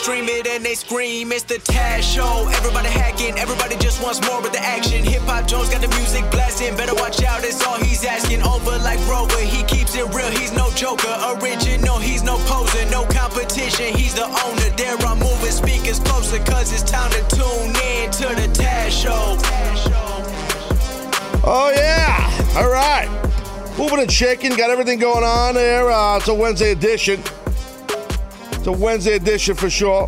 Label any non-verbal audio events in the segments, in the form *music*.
stream it and they scream. It's the Taz Show. Everybody hacking, everybody just wants more with the action. Hip Hop Jones got the music blasting. Better watch out, it's all he's asking. Over like Rover, he keeps it real. He's no joker. Original, he's no poser. No competition, he's the owner. There I'm moving speakers closer, cause it's time to tune in to the Taz Show. Oh, yeah. All right. Moving and shaking. Got everything going on there. Uh, it's a Wednesday edition. It's a Wednesday edition for sure.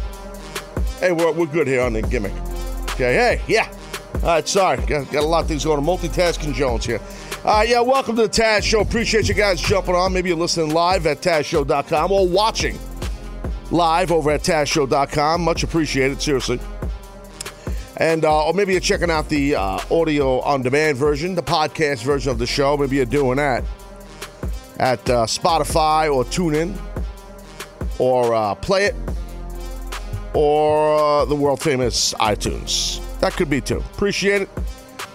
Hey, we're, we're good here on the gimmick. Okay, hey, yeah. All right, sorry. Got, got a lot of things going on. Multitasking Jones here. All right, yeah, welcome to the Taz Show. Appreciate you guys jumping on. Maybe you're listening live at TazShow.com or watching live over at TazShow.com. Much appreciated, seriously. And uh, or maybe you're checking out the uh, audio on demand version, the podcast version of the show. Maybe you're doing that at uh, Spotify or TuneIn or uh, Play It or uh, the world famous iTunes. That could be too. Appreciate it.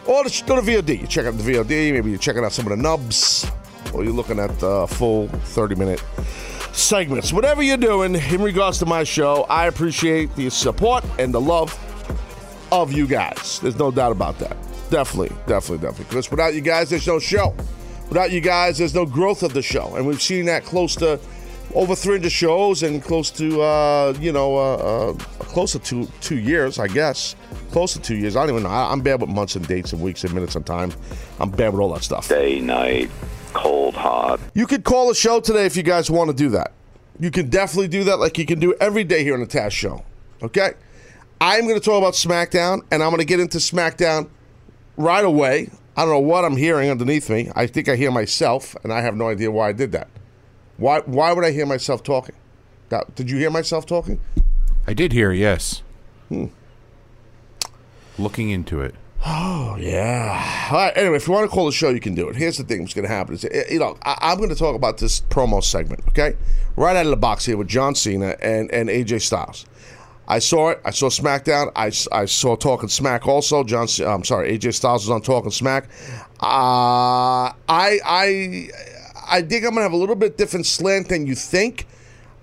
Or just go to VOD. You check out the VOD. Maybe you're checking out some of the nubs, or you're looking at the full 30 minute segments. Whatever you're doing in regards to my show, I appreciate the support and the love of you guys. There's no doubt about that. Definitely, definitely, definitely. Because without you guys, there's no show. Without you guys, there's no growth of the show. And we've seen that close to over 300 shows and close to, uh, you know, uh, uh, close to two, two years, I guess. Close to two years. I don't even know. I, I'm bad with months and dates and weeks and minutes and time. I'm bad with all that stuff. Day, night, cold, hot. You could call a show today if you guys want to do that. You can definitely do that like you can do every day here on the Taz Show. Okay? I'm going to talk about SmackDown, and I'm going to get into SmackDown right away. I don't know what I'm hearing underneath me. I think I hear myself, and I have no idea why I did that. Why, why would I hear myself talking? That- Did you hear myself talking? I did hear, yes. Hmm. Looking into it. Oh yeah. All right. Anyway, if you want to call the show, you can do it. Here's the thing: what's going to happen is, eh, you know, I, I'm going to talk about this promo segment. Okay, right out of the box here with John Cena and and AJ Styles. I saw it. I saw SmackDown. I, I saw Talking Smack also. John, I'm sorry, AJ Styles was on Talking Smack. Uh, I I I think I'm gonna have a little bit different slant than you think.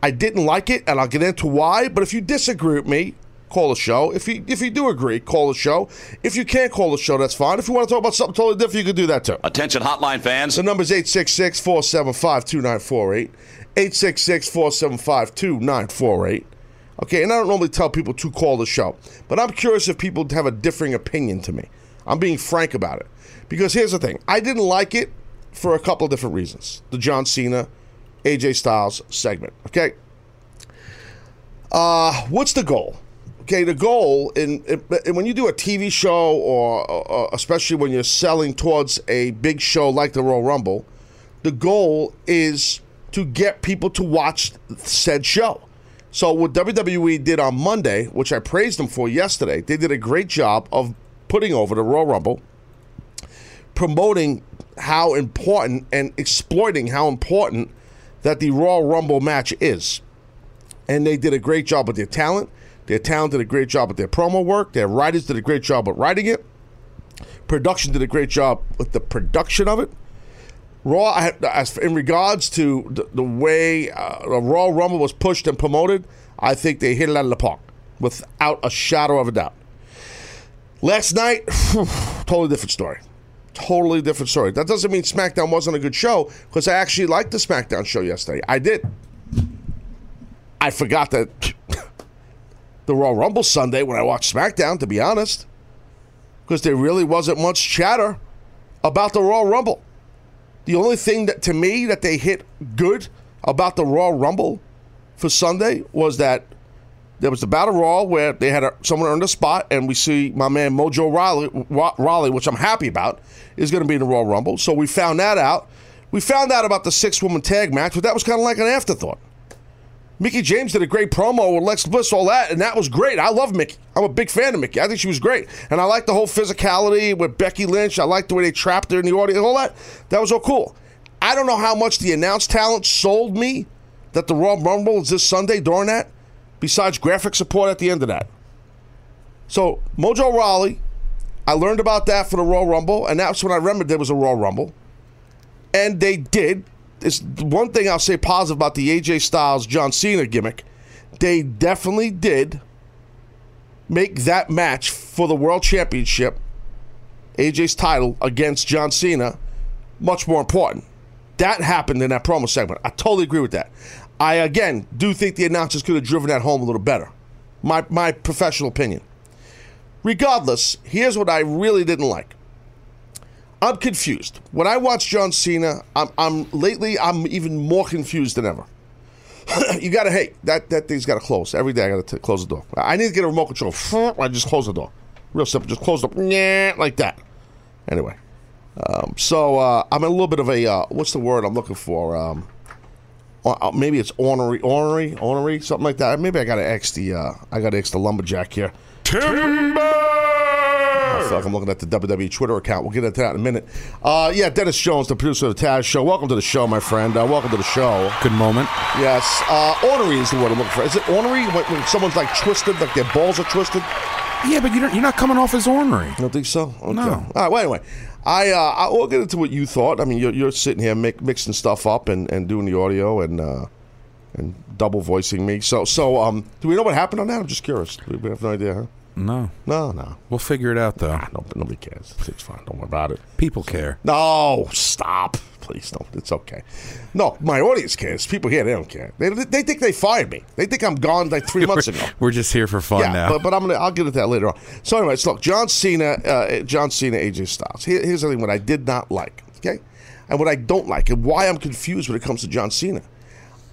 I didn't like it, and I'll get into why. But if you disagree with me, call the show. If you if you do agree, call the show. If you can't call the show, that's fine. If you want to talk about something totally different, you can do that too. Attention hotline fans. The number's 866 475 2948. 866 475 2948. Okay, and I don't normally tell people to call the show, but I'm curious if people have a differing opinion to me. I'm being frank about it. Because here's the thing I didn't like it for a couple of different reasons. The John Cena, AJ Styles segment. Okay. Uh, what's the goal? Okay, the goal in, in when you do a TV show, or, or especially when you're selling towards a big show like the Royal Rumble, the goal is to get people to watch said show. So what WWE did on Monday, which I praised them for yesterday, they did a great job of putting over the Royal Rumble, promoting how important and exploiting how important that the Royal Rumble match is and they did a great job with their talent. Their talent did a great job with their promo work. Their writers did a great job with writing it. Production did a great job with the production of it. Raw, as in regards to the, the way uh, the Raw Rumble was pushed and promoted, I think they hit it out of the park without a shadow of a doubt. Last night, *sighs* totally different story. Totally different story. That doesn't mean SmackDown wasn't a good show because I actually liked the SmackDown show yesterday. I did. I forgot that *laughs* the Royal Rumble Sunday when I watched SmackDown, to be honest, because there really wasn't much chatter about the Royal Rumble. The only thing that to me that they hit good about the Royal Rumble for Sunday was that there was the Battle Royal where they had a, someone earned a spot, and we see my man Mojo Rawley, which I'm happy about, is going to be in the Royal Rumble. So we found that out. We found out about the six woman tag match, but that was kind of like an afterthought. Mickie James did a great promo with Lex Bliss, all that, and that was great. I love Mickie. I'm a big fan of Mickie. I think she was great. And I like the whole physicality with Becky Lynch. I like the way they trapped her in the audience, all that. That was all cool. I don't know how much the announced talent sold me that the Royal Rumble is this Sunday during that, besides graphic support at the end of that. So, Mojo Rawley, I learned about that for the Royal Rumble, and that's when I remembered there was a Royal Rumble. And they did. It's one thing I'll say positive about the AJ Styles John Cena gimmick. they definitely did make that match for the world championship, AJ's title against John Cena, much more important. That happened in that promo segment. I totally agree with that. I again do think the announcers could have driven that home a little better. My my professional opinion. Regardless, here's what I really didn't like. I'm confused. When I watch John Cena, I'm, I'm lately I'm even more confused than ever. *clears throat* you gotta hey that that thing's gotta close every day. I gotta t- close the door. I need to get a remote control. *sniffs* I just close the door. Real simple. Just close the door *sniffs* like that. Anyway, um, so uh, I'm a little bit of a uh, what's the word I'm looking for? Um, uh, maybe it's ornery, ornery, ornery, something like that. Maybe I gotta X the uh, I gotta X the lumberjack here. Timber! I feel like I'm looking at the WWE Twitter account. We'll get into that in a minute. Uh, yeah, Dennis Jones, the producer of the Taz Show. Welcome to the show, my friend. Uh, welcome to the show. Good moment. Yes, uh, ornery is the word I'm looking for. Is it ornery when, when someone's like twisted, like their balls are twisted? Yeah, but you're, you're not coming off as ornery. You don't think so? Okay. No. All right. Well, anyway, I uh, I will get into what you thought. I mean, you're, you're sitting here mi- mixing stuff up and, and doing the audio and uh, and double voicing me. So so um, do we know what happened on that? I'm just curious. We have no idea, huh? No. No, no. We'll figure it out, though. Ah, no, nobody cares. It's fine. Don't worry about it. People care. No, stop. Please don't. It's okay. No, my audience cares. People here, they don't care. They, they think they fired me. They think I'm gone like three *laughs* months ago. We're just here for fun Yeah, now. but, but I'm gonna I'll get into that later on. So, anyways, look, John Cena, uh, John Cena, AJ Styles. Here, here's the thing: what I did not like, okay, and what I don't like, and why I'm confused when it comes to John Cena.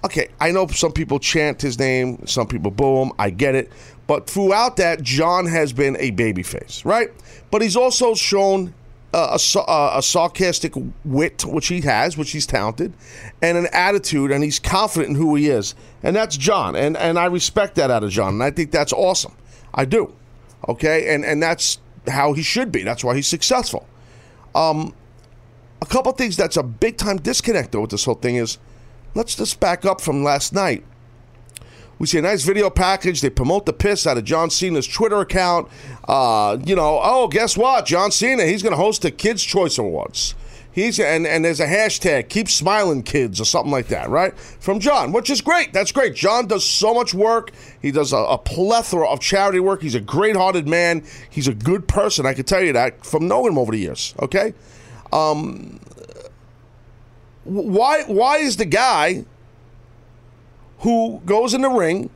Okay, I know some people chant his name, some people boo him. I get it, but throughout that, John has been a babyface, right? But he's also shown uh, a, uh, a sarcastic wit, which he has, which he's talented, and an attitude, and he's confident in who he is, and that's John, and and I respect that out of John, and I think that's awesome. I do, okay, and and that's how he should be. That's why he's successful. Um, a couple things that's a big time disconnect though with this whole thing is, let's just back up from last night. We see a nice video package. They promote the piss out of John Cena's Twitter account. Uh, you know, oh, guess what? John Cena, he's going to host the Kids' Choice Awards. He's and, and there's a hashtag, keep smiling kids, or something like that, right? From John, which is great. That's great. John does so much work. He does a, a plethora of charity work. He's a great hearted man. He's a good person. I can tell you that from knowing him over the years. Okay? Um, why why is the guy who goes in the ring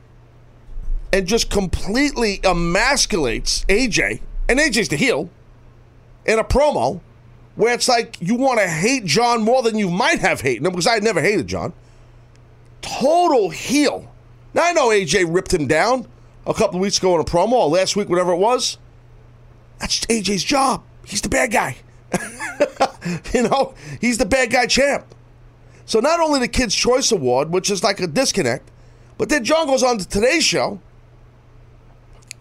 and just completely emasculates AJ, and AJ's the heel, in a promo where it's like you want to hate John more than you might have hated him, because I never hated John. Total heel. Now I know AJ ripped him down a couple of weeks ago in a promo, or last week, whatever it was. That's AJ's job. He's the bad guy. *laughs* you know, he's the bad guy champ. So not only the Kids' Choice Award, which is like a disconnect, but then John goes on to today's show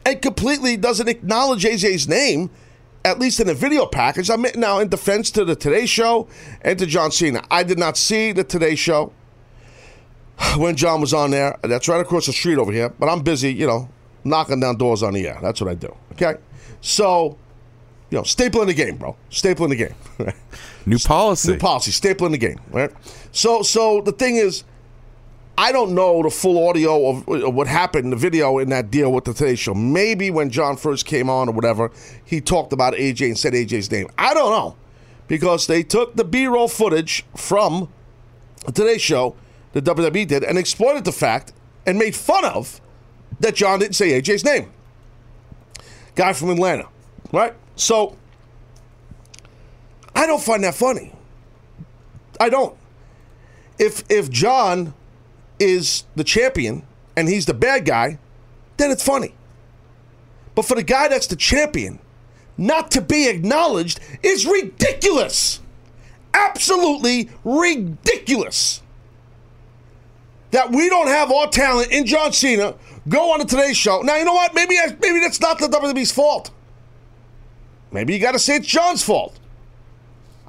and completely doesn't acknowledge AJ's name, at least in the video package. I'm now in defense to the Today Show and to John Cena. I did not see the Today Show *sighs* when John was on there. That's right across the street over here. But I'm busy, you know, knocking down doors on the air. That's what I do. Okay, so you know, staple in the game, bro. Staple in the game. *laughs* New policy. New policy, staple in the game, right? So, so the thing is, I don't know the full audio of, what happened the video in that deal with the Today Show. Maybe when John first came on or whatever, he talked about AJ and said AJ's name. I don't know because they took the B-roll footage from the Today Show, the WWE did, and exploited the fact and made fun of that John didn't say AJ's name. Guy from Atlanta, right? So I don't find that funny. I don't. If if John is the champion and he's the bad guy, then it's funny. But for the guy that's the champion, not to be acknowledged is ridiculous. Absolutely ridiculous. That we don't have our talent in John Cena go on the Today Show. Now you know what? Maybe maybe that's not the WWE's fault. Maybe you got to say it's John's fault.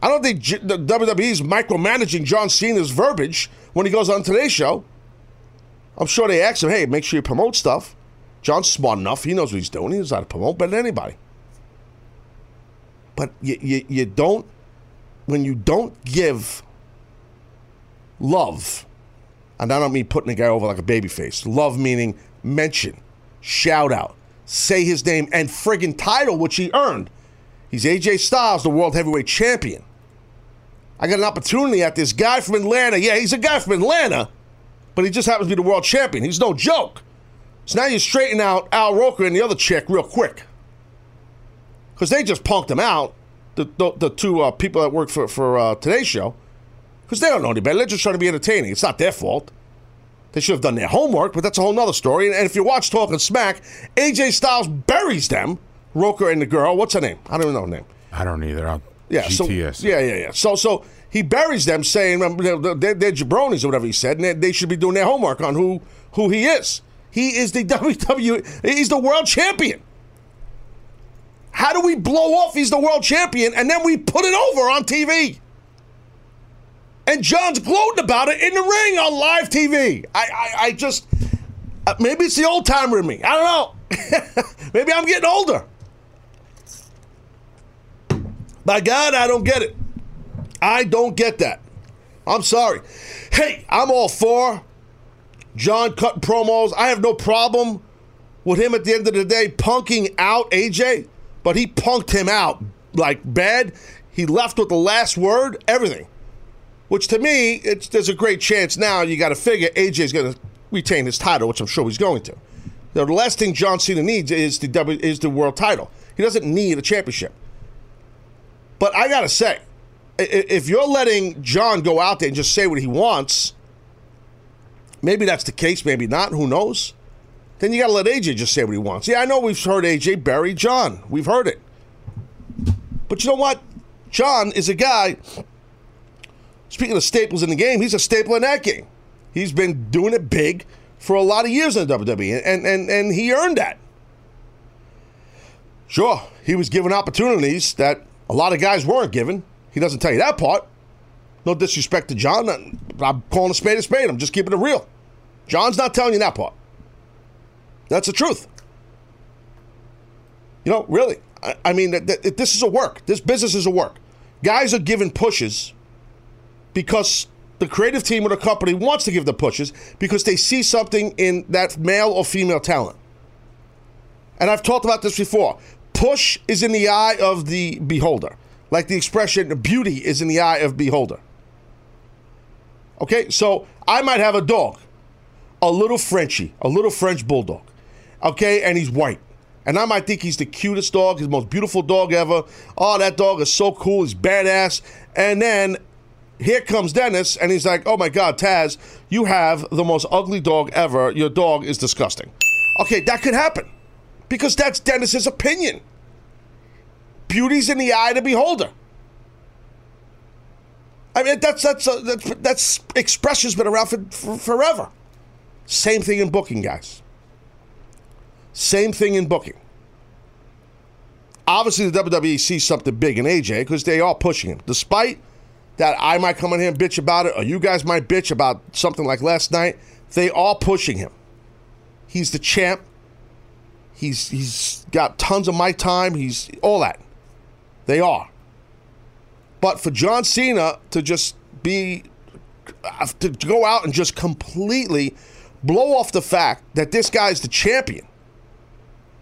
I don't think J- the WWE's micromanaging John Cena's verbiage when he goes on Today's Show. I'm sure they ask him, hey, make sure you promote stuff. John's smart enough. He knows what he's doing. He knows how to promote better than anybody. But you, you, you don't, when you don't give love and I don't mean putting a guy over like a baby face. Love meaning mention, shout out, say his name, and friggin' title, which he earned. He's AJ Styles, the world heavyweight champion. I got an opportunity at this guy from Atlanta. Yeah, he's a guy from Atlanta, but he just happens to be the world champion. He's no joke. So now you straighten out Al Roker and the other chick real quick. Because they just punked him out, the, the, the two uh, people that work for, for uh, today's show. Because they don't know any better. They're just trying to be entertaining. It's not their fault. They should have done their homework, but that's a whole nother story. And, and if you watch Talking Smack, AJ Styles buries them, Roker and the girl. What's her name? I don't even know her name. I don't either. I'll, Yeah, GTS. so yeah, yeah, yeah. So so he buries them, saying they're, they're, jabronis or whatever he said, and they, they should be doing their homework on who who he is. He is the *laughs* WWE. He's the world champion. How do we blow off he's the world champion and then we put it over on TV? And John's gloating about it in the ring on live TV. I I, I just uh, maybe it's the old timer in me. I don't know. *laughs* maybe I'm getting older. By God, I don't get it. I don't get that. I'm sorry. Hey, I'm all for John cutting promos. I have no problem with him at the end of the day punking out AJ, but he punked him out like bad. He left with the last word, everything. Which to me, it's, there's a great chance now. You got to figure AJ's going to retain his title, which I'm sure he's going to. The last thing John Cena needs is the w, is the world title. He doesn't need a championship. But I gotta say, if you're letting John go out there and just say what he wants, maybe that's the case, maybe not. Who knows? Then you gotta let AJ just say what he wants. Yeah, I know we've heard AJ bury John. We've heard it. But you know what? John is a guy. Speaking of staples in the game, he's a staple in that game. He's been doing it big for a lot of years in the WWE, and and and he earned that. Sure, he was given opportunities that a lot of guys weren't given. He doesn't tell you that part. No disrespect to John. I'm calling a spade a spade. I'm just keeping it real. John's not telling you that part. That's the truth. You know, really. I, I mean, th- th- this is a work. This business is a work. Guys are given pushes because the creative team of the company wants to give the pushes because they see something in that male or female talent. And I've talked about this before. Push is in the eye of the beholder. Like the expression, beauty is in the eye of beholder. Okay, so I might have a dog, a little Frenchie, a little French bulldog. Okay, and he's white. And I might think he's the cutest dog, his most beautiful dog ever. Oh, that dog is so cool, he's badass. And then here comes Dennis, and he's like, oh my God, Taz, you have the most ugly dog ever. Your dog is disgusting. Okay, that could happen because that's Dennis's opinion. Beauty's in the eye of the beholder. I mean, that's that's uh, that's, that's expression's been around for, for forever. Same thing in booking, guys. Same thing in booking. Obviously, the WWE sees something big in AJ because they are pushing him. Despite that, I might come in here and bitch about it, or you guys might bitch about something like last night. They are pushing him. He's the champ. He's he's got tons of my time. He's all that. They are. But for John Cena to just be uh, to go out and just completely blow off the fact that this guy's the champion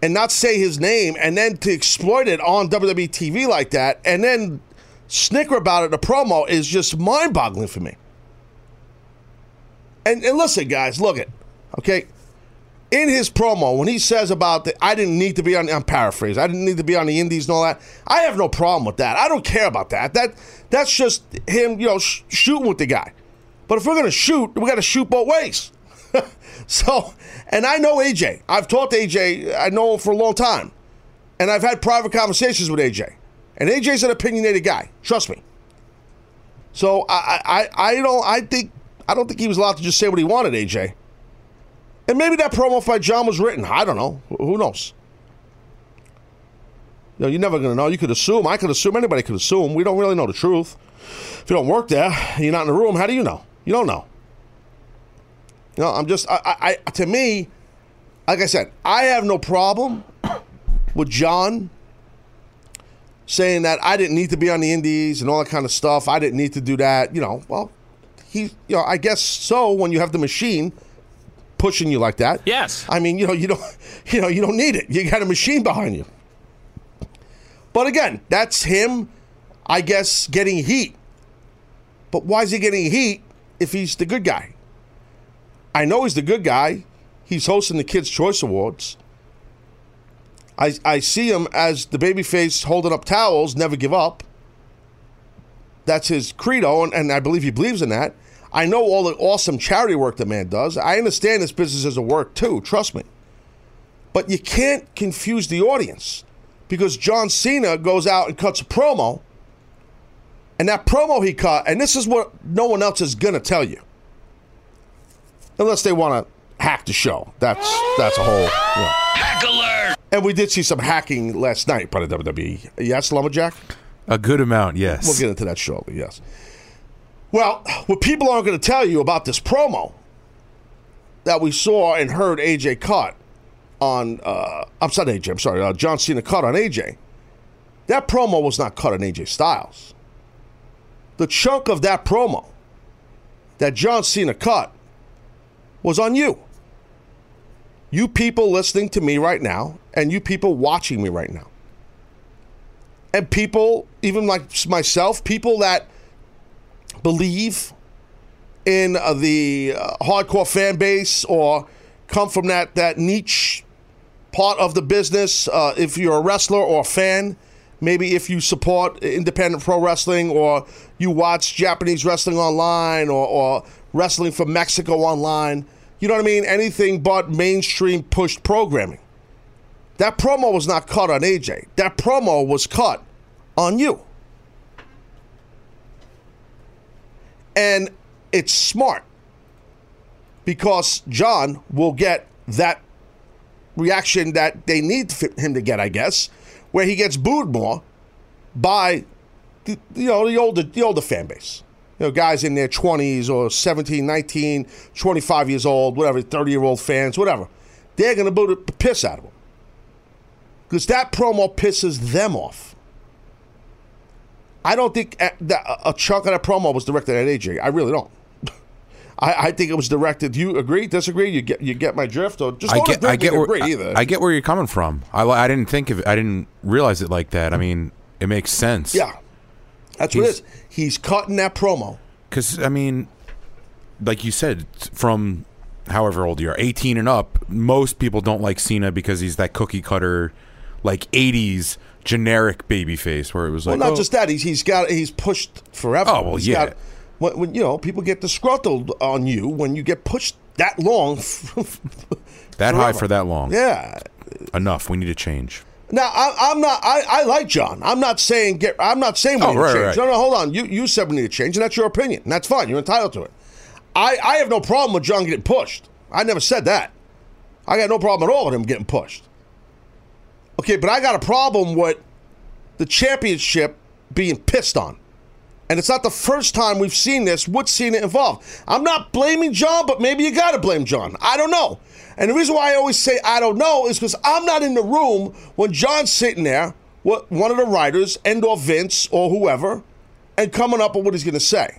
and not say his name and then to exploit it on WWE TV like that and then snicker about it in a promo is just mind-boggling for me. And, and listen, guys, look it, okay? In his promo when he says about the I didn't need to be on I'm paraphrasing. I didn't need to be on the indies and all that. I have no problem with that. I don't care about that. That that's just him, you know, sh- shooting with the guy. But if we're to shoot, we got to shoot both ways. *laughs* so, and I know AJ. I've talked to AJ. I know him for a long time. And I've had private conversations with AJ. And AJ's an opinionated guy. Trust me. So I I I don't I think I don't think he was allowed to just say what he wanted, AJ. And maybe that promo by John was written. I don't know. Who knows? You know, you're never going to know. You could assume. I could assume. Anybody could assume. We don't really know the truth. If you don't work there, you're not in the room. How do you know? You don't know. You know, I'm just. I, I to me, like I said, I have no problem *coughs* with John saying that I didn't need to be on the Indies and all that kind of stuff. I didn't need to do that. You know, well, he, you know, I guess so. When you have the machine pushing you like that, Yes. I mean, you know, you don't, *laughs* you know, you don't need it. You got a machine behind you. But again, that's him, I guess, getting heat. But why is he getting heat if he's the good guy? I know he's the good guy. He's hosting the Kids' Choice Awards. I, I see him as the babyface holding up towels, never give up. That's his credo, and, and I believe he believes in that. I know all the awesome charity work the man does. I understand this business is a work too, trust me. But you can't confuse the audience because John Cena goes out and cuts a promo, and that promo he cut, and this is what no one else is gonna tell you, unless they want to hack the show. That's that's a whole. You know. And we did see some hacking last night by the WWE. Yes, Lumberjack. A good amount, yes. We'll get into that shortly, yes. Well, what people aren't going to tell you about this promo that we saw and heard AJ cut on, uh, I'm sorry, AJ, I'm sorry, uh, John Cena cut on AJ. That promo was not cut on AJ Styles. The chunk of that promo that John Cena cut was on you. You people listening to me right now, and you people watching me right now and people, even like myself, people that believe in uh, the uh, hardcore fan base or come from that that niche part of the business. Uh, if you're a wrestler or a fan, maybe if you support independent pro wrestling or you watch Japanese wrestling online or, or wrestling from Mexico online, you know what I mean? Anything but mainstream pushed programming. That promo was not cut on AJ. That promo was cut on you. And it's smart because John will get that reaction that they need him to get, I guess, where he gets booed more by the, you know the older the older fan base. You know, guys in their 20s or 17, 19, 25 years old, whatever, 30 year old fans, whatever. They're going to boo the piss out of him because that promo pisses them off. I don't think a, that- uh, a chunk of that promo was directed at AJ. I really don't. *laughs* I, I think it was directed. Do you agree? Disagree? You get you get my drift, or just I get, I get where I, either. I get where you're coming from. I, I didn't think of it. I didn't realize it like that. I mean, it makes sense. yeah, that's what it He's- is. He's cutting that promo. Because I mean, like you said, from however old you are, 18 and up, most people don't like Cena because he's that cookie cutter, like 80s generic baby face where it was like, Well, not oh, just that. He's he's got he's pushed forever. Oh, well, He's yeah. got- when, when you know people get disgruntled on you when you get pushed that long. *laughs* that high for that long. yeah. Enough. We need to change. Now I, I'm not. I, I like John. I'm not saying get. I'm not saying we Oh, need right, to change. right. No, no, hold on. You you said we need to change, and that's your opinion. And that's fine. You're entitled to it. I I have no problem with John getting pushed. I never said that. I got no problem at all with him getting pushed. Okay, but I got a problem with the championship being pissed on. And it's not the first time we've seen this What's seen it involved. I'm not blaming John, but maybe you got to blame John. I don't know. And the reason why I always say I don't know is because I'm not in the room when John's sitting there, with one of the writers, and or Vince or whoever, and coming up with what he's going to say.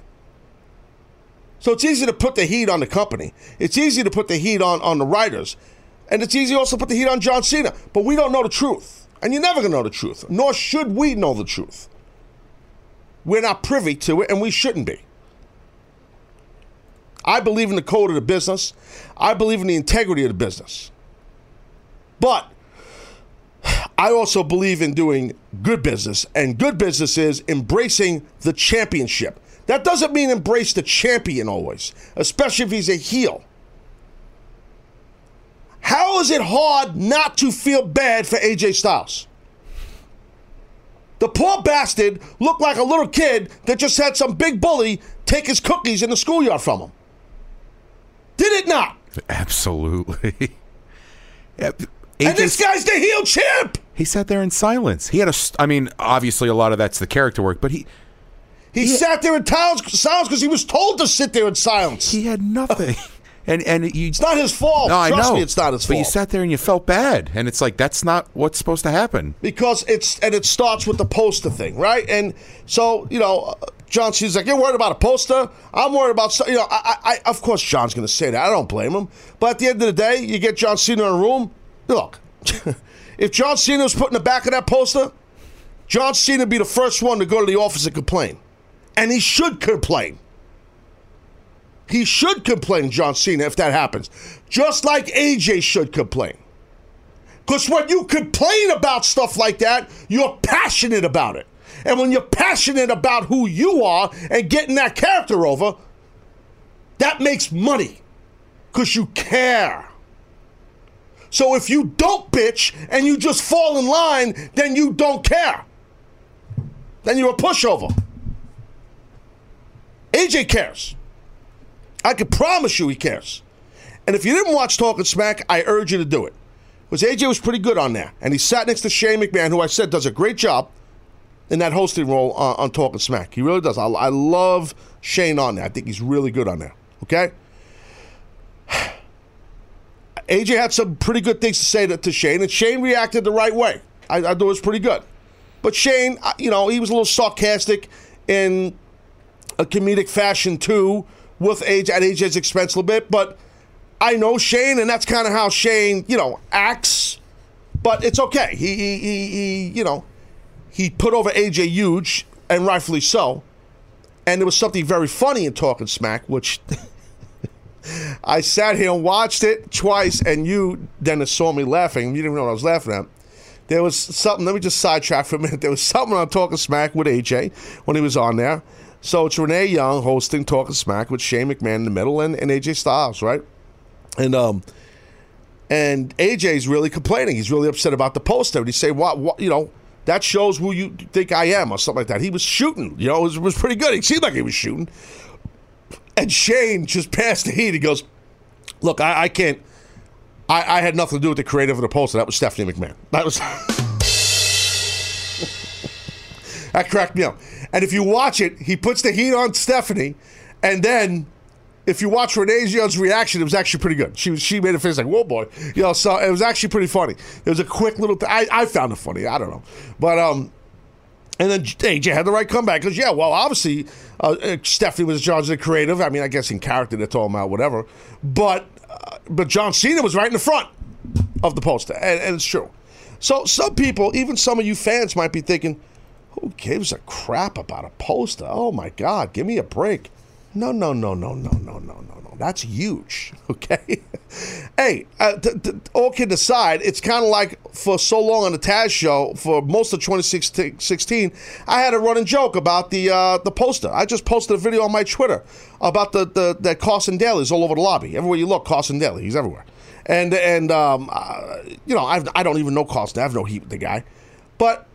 So it's easy to put the heat on the company. It's easy to put the heat on, on the writers. And it's easy also to put the heat on John Cena. But we don't know the truth. And you're never going to know the truth. Nor should we know the truth. We're not privy to it, and we shouldn't be. I believe in the code of the business. I believe in the integrity of the business. But I also believe in doing good business, and good business is embracing the championship. That doesn't mean embrace the champion always, especially if he's a heel. How is it hard not to feel bad for AJ Styles? The poor bastard looked like a little kid that just had some big bully take his cookies in the schoolyard from him. Did it not? Absolutely. *laughs* And this guy's the heel champ. he sat there in silence. He had a. I mean, obviously, a lot of that's the character work, but he He sat there in silence because he was told to sit there in silence. he had nothing. *laughs* and and you. It's not his fault. No, I Trust know. me, it's not his but fault. you sat there and you felt bad, and it's like that's not what's supposed to happen. because it's and it starts with the poster thing, right? And so you know, uh, John Cena's like, you're worried about a poster. I'm worried about, you know, I, I, I, of course John's going to say that. I don't blame him. But at the end of the day, you get John Cena in a room. Look, *laughs* if John Cena was put in the back of that poster, John Cena would be the first one to go to the office and complain. And he should complain. He should complain, John Cena, if that happens. Just like AJ should complain. Because when you complain about stuff like that, you're passionate about it. And when you're passionate about who you are and getting that character over, that makes money. Because you care. So if you don't bitch and you just fall in line, then you don't care. Then you're a pushover. AJ cares. I can promise you he cares. And if you didn't watch Talking Smack, I urge you to do it. Because AJ was pretty good on there. And he sat next to Shane McMahon, who I said does a great job in that hosting role on, on Talking Smack. He really does. I, I love Shane on there. I think he's really good on there. Okay? *sighs* AJ had some pretty good things to say to, to Shane, and Shane reacted the right way. I, I thought it was pretty good. But Shane, uh, you know, he was a little sarcastic in a comedic fashion too, with AJ at AJ's expense a little bit. But I know Shane, and that's kind of how Shane, you know, acts. But it's okay. He, he, he, he, you know, he put over AJ huge, and rightfully so. And there was something very funny in Talking Smack, which *laughs* I sat here and watched it twice, and you, Dennis, saw me laughing. You didn't even know what I was laughing at. There was something, let me just sidetrack for a minute. There was something on Talking Smack with AJ when he was on there. So it's Renee Young hosting Talking Smack with Shane McMahon in the middle and, and AJ Styles, right? And um and AJ's really complaining. He's really upset about the poster. And he say, what, what, you know, that shows who you think I am or something like that. He was shooting, you know, it was, it was pretty good. He seemed like he was shooting. And Shane just passed the heat. He goes, look, I, I can't, I, I had nothing to do with the creative of the poster. That was Stephanie McMahon. That was. *laughs* that cracked me up. And if you watch it, he puts the heat on Stephanie, and then if you watch Renee Young's reaction, it was actually pretty good. She she made a face like, "Whoa, boy!" You know, so it was actually pretty funny. It was a quick little. Th- I I found it funny. I don't know, but um, and then AJ had the right comeback because yeah, well, obviously uh, uh, Stephanie was in charge of the creative. I mean, I guess in character they're talking about whatever, but uh, but John Cena was right in the front of the poster, and, and it's true. So some people, even some of you fans, might be thinking, "Who gives a crap about a poster? Oh my God, give me a break." No, no, no, no, no, no, no, no, no. That's huge. *laughs* Okay. hey, uh, t- t- all kidding aside, it's kind of like for so long on the Taz show for most of 2016, I had a running joke about the uh, the poster. I just posted a video on my Twitter about the the that Carson Daly is all over the lobby. Everywhere you look, Carson Daly, he's everywhere. And and um, uh, you know, I've, I don't even know Carson. I have no heat with the guy, but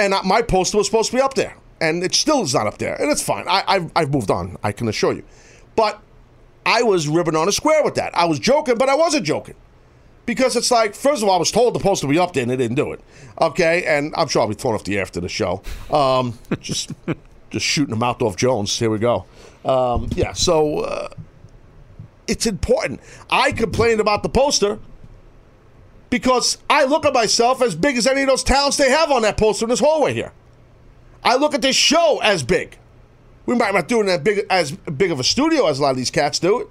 and my poster was supposed to be up there and it still is not up there, and it's fine. I, I've, I've moved on, I can assure you. But I was ribbing on a square with that. I was joking, but I wasn't joking. Because it's like, first of all, I was told the poster to be up there and they didn't do it. Okay, and I'm sure I'll be thrown off the air after the show. Um, *laughs* just just shooting the mouth off Jones. Here we go. Um, yeah, so uh, it's important. I complained about the poster because I look at myself as big as any of those talents they have on that poster in this hallway here. I look at this show as big. We might not do it as big as big of a studio as a lot of these cats do it,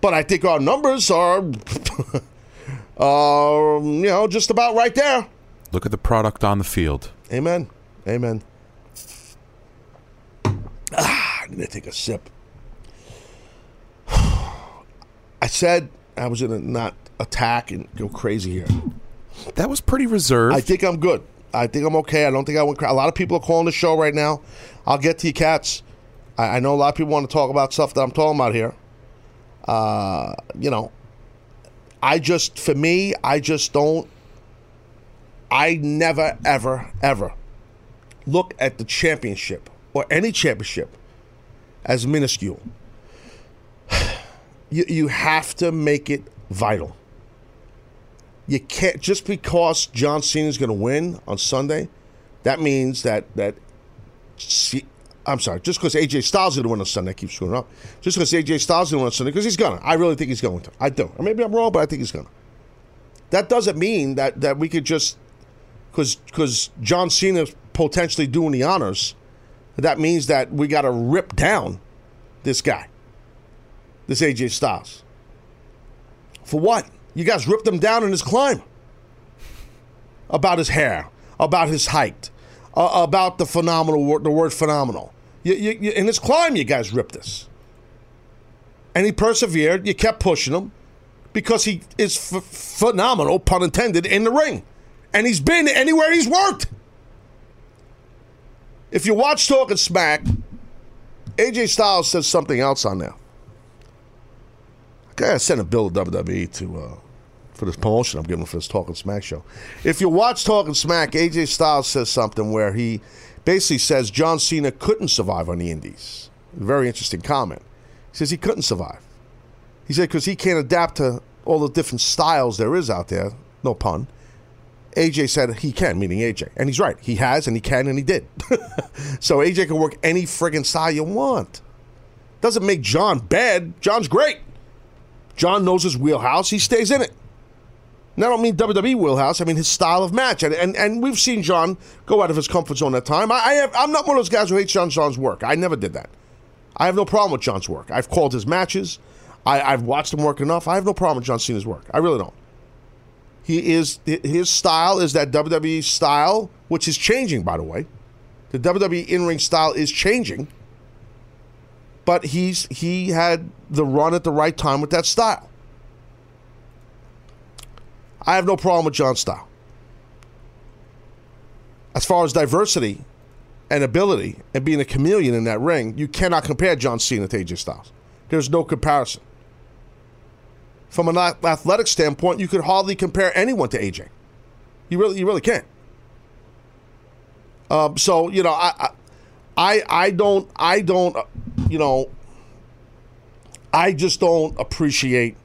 but I think our numbers are, *laughs* um, you know, just about right there. Look at the product on the field. Amen. Amen. Ah, I need to take a sip. *sighs* I said I was to not attack and go crazy here. That was pretty reserved. I think I'm good. I think I'm okay. I don't think I went. Cra- a lot of people are calling the show right now. I'll get to you, cats. I, I know a lot of people want to talk about stuff that I'm talking about here. Uh, you know, I just, for me, I just don't. I never, ever, ever look at the championship or any championship as minuscule. *sighs* You, you have to make it vital you can't just because John Cena is going to win on Sunday, that means that that. C- I'm sorry, just because AJ Styles is going to win on Sunday, I keep screwing up. Just because AJ Styles is going to win on Sunday, because he's going to. I really think he's going to. I do. Or maybe I'm wrong, but I think he's going to. That doesn't mean that that we could just because because John Cena potentially doing the honors. that means that we got to rip down this guy, this AJ Styles. For what? You guys ripped him down in his climb. About his hair, about his height, uh, about the phenomenal word, the word phenomenal. You, you, you, in his climb, you guys ripped this. And he persevered. You kept pushing him because he is f- phenomenal, pun intended, in the ring. And he's been anywhere he's worked. If you watch Talking Smack, AJ Styles says something else on there. I gotta send a bill to WWE to uh, for this promotion I'm giving for this Talking Smack show. If you watch Talking Smack, AJ Styles says something where he basically says John Cena couldn't survive on the Indies. Very interesting comment. He says he couldn't survive. He said because he can't adapt to all the different styles there is out there. No pun. AJ said he can, meaning AJ. And he's right. He has and he can and he did. *laughs* so AJ can work any friggin' style you want. Doesn't make John bad. John's great. John knows his wheelhouse. He stays in it. And I don't mean WWE wheelhouse. I mean his style of match. And and, and we've seen John go out of his comfort zone at time. I, I have, I'm not one of those guys who hates John John's work. I never did that. I have no problem with John's work. I've called his matches. I, I've watched him work enough. I have no problem with John Cena's work. I really don't. He is his style is that WWE style, which is changing, by the way. The WWE in-ring style is changing, but he's he had the run at the right time with that style. I have no problem with John's style. As far as diversity and ability and being a chameleon in that ring, you cannot compare John Cena to AJ Styles. There's no comparison. From an athletic standpoint, you could hardly compare anyone to AJ. You really, you really can't. Um, so you know, I, I, I I don't, I don't, uh, you know, I just don't appreciate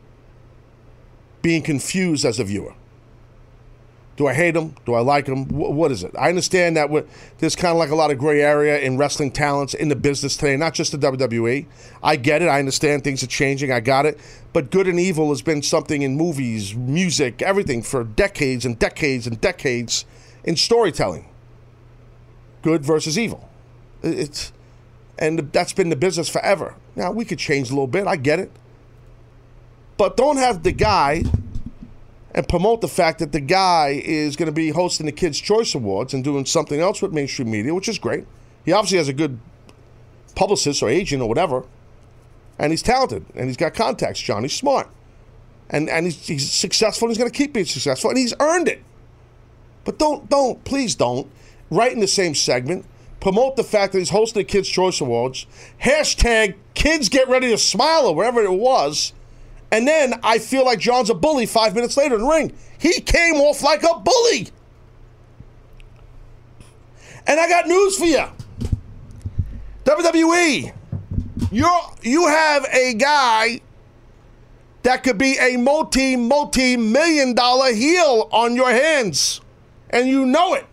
being confused as a viewer. Do I hate him? Do I like him? what is it? I understand that there's kind of like a lot of gray area in wrestling talents in the business today, not just the WWE. I get it. I understand things are changing. I got it. But good and evil has been something in movies, music, everything for decades and decades and decades in storytelling. Good versus evil. It's and that's been the business forever. Now we could change a little bit. I get it. But don't have the guy and promote the fact that the guy is going to be hosting the Kids' Choice Awards and doing something else with mainstream media, which is great. He obviously has a good publicist or agent or whatever, and he's talented and he's got contacts. John, he's smart, and and he's, he's successful. and He's going to keep being successful, and he's earned it. But don't don't please don't right in the same segment promote the fact that he's hosting the Kids' Choice Awards. Hashtag Kids Get Ready to Smile or whatever it was and then I feel like John's a bully five minutes later in the ring. He came off like a bully. And I got news for you. WWE, you you have a guy that could be a multi multi million dollar heel on your hands, and you know it.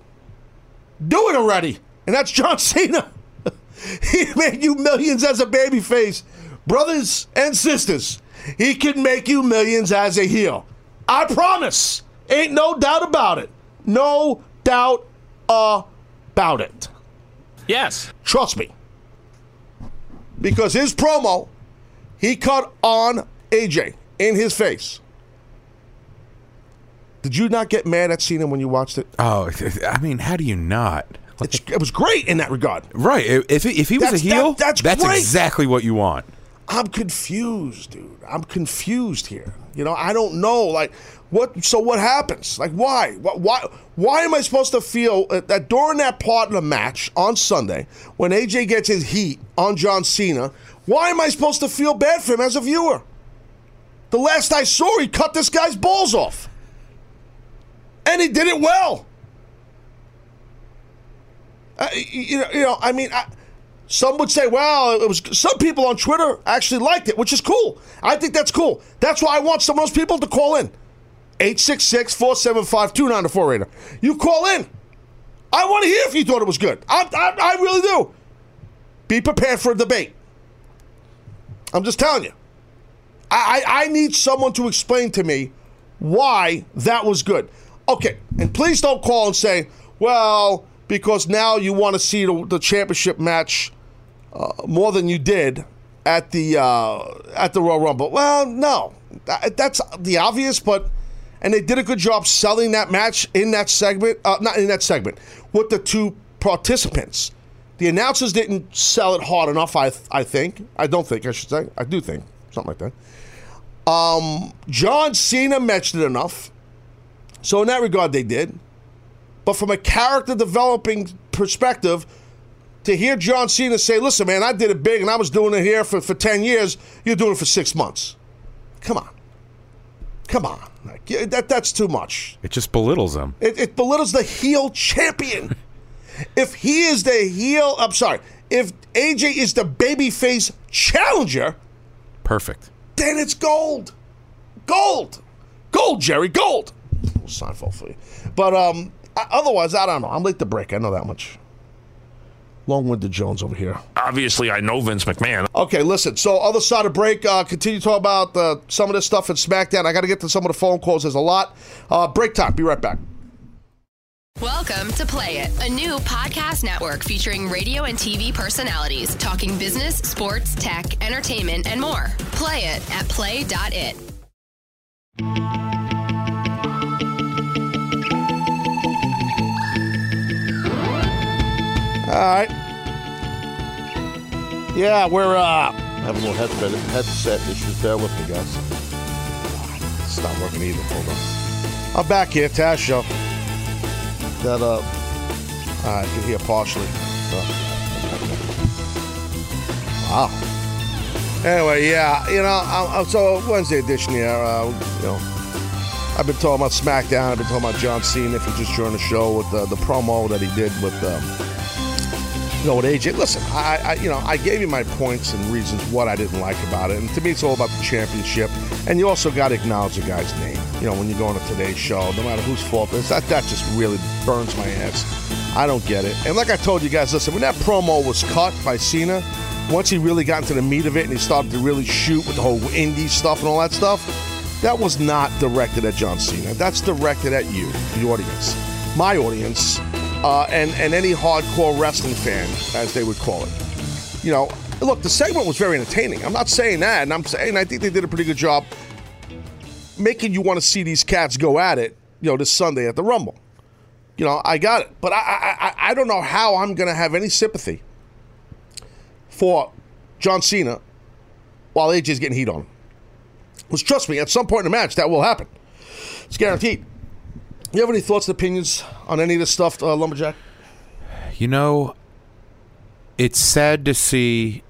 Do it already, and that's John Cena. *laughs* he made you millions as a babyface, brothers and sisters. He can make you millions as a heel. I promise. Ain't no doubt about it. No doubt about it. Yes. Trust me. Because his promo, he cut on AJ in his face. Did you not get mad at Cena when you watched it? Oh, I mean, how do you not? It's, it was great in that regard. Right. If, if he was That's- a heel, that- that's that's great. exactly what you want. I'm confused, dude. I'm confused here. You know, I don't know. Like, what? So what happens? Like, why? Why? Why, why am I supposed to feel uh, that during that part of the match on Sunday, when AJ gets his heat on John Cena, why am I supposed to feel bad for him as a viewer? The last I saw, he cut this guy's balls off, and he did it well. You know, you know. I mean. I, some would say, well, it was some people on Twitter actually liked it, which is cool. I think that's cool. That's why I want some of those people to call in. 866-475-2904 Raider. You call in. I want to hear if you thought it was good. I, I, I really do. Be prepared for a debate. I'm just telling you. I, I, I need someone to explain to me why that was good. Okay, and please don't call and say, well, because now you want to see the, the championship match uh, more than you did at the uh, at the Royal Rumble. Well, no, That- that's the obvious, but and they did a good job selling that match in that segment, uh, not in that segment with the two participants. The announcers didn't sell it hard enough. I I think. I don't think. I should say. I do think something like that. Um, John Cena mentioned it enough. So in that regard, they did. But from a character developing perspective, to hear John Cena say, "Listen, man, I did it big, and I was doing it here for, for ten years. You're doing it for six months. Come on, come on. Like, that that's too much. It just belittles him. It, it belittles the heel champion. *laughs* if he is the heel, I'm sorry. If AJ is the babyface challenger, Perfect. then it's gold. Gold. Gold, Jerry, gold. Seinfeld for you. But um, o- otherwise, I don't know. I'm late to break. I know that much. Long-winded Jones over here. Obviously, I know Vince McMahon. Okay, listen. So, other side of break, uh, continue to talk about uh, some of this stuff in SmackDown. I got to get to some of the phone calls. There's a lot. Uh, break time. Be right back. Welcome to Play It, a new podcast network featuring radio and TV personalities talking business, sports, tech, entertainment, and more. Play it at play.it. All right. Yeah, we're uh, having a little headset, headset issues. Bear with me, guys. It's not working either. Hold on. I'm back here, Taz Show. That, uh, I can hear partially. Uh, Wow. Anyway, yeah, you know, I'm, I'm- so Wednesday edition here, uh, you know, I've been talking about SmackDown. I've been talking about John Cena if you just joined the show with the, the promo that he did with, um, you know, with AJ. Listen, I, I, you know, I gave you my points and reasons what I didn't like about it, and to me, it's all about the championship. And you also got to acknowledge the guy's name. You know, when you go on a Today's Show, no matter whose fault it is, that that just really burns my ass. I don't get it. And like I told you guys, listen, when that promo was cut by Cena, once he really got into the meat of it and he started to really shoot with the whole indie stuff and all that stuff, that was not directed at John Cena. That's directed at you, the audience, my audience, uh, and and any hardcore wrestling fan, as they would call it. You know, look, the segment was very entertaining. I'm not saying that, and I'm saying I think they did a pretty good job making you want to see these cats go at it. You know, this Sunday at the Rumble. You know, I got it, but I I, I, don't know how I'm going to have any sympathy for John Cena while AJ's getting heat on him. Which, trust me, at some point in the match, that will happen. It's guaranteed. You have any thoughts and opinions on any of this stuff, uh, Lumberjack? You know, it's sad to see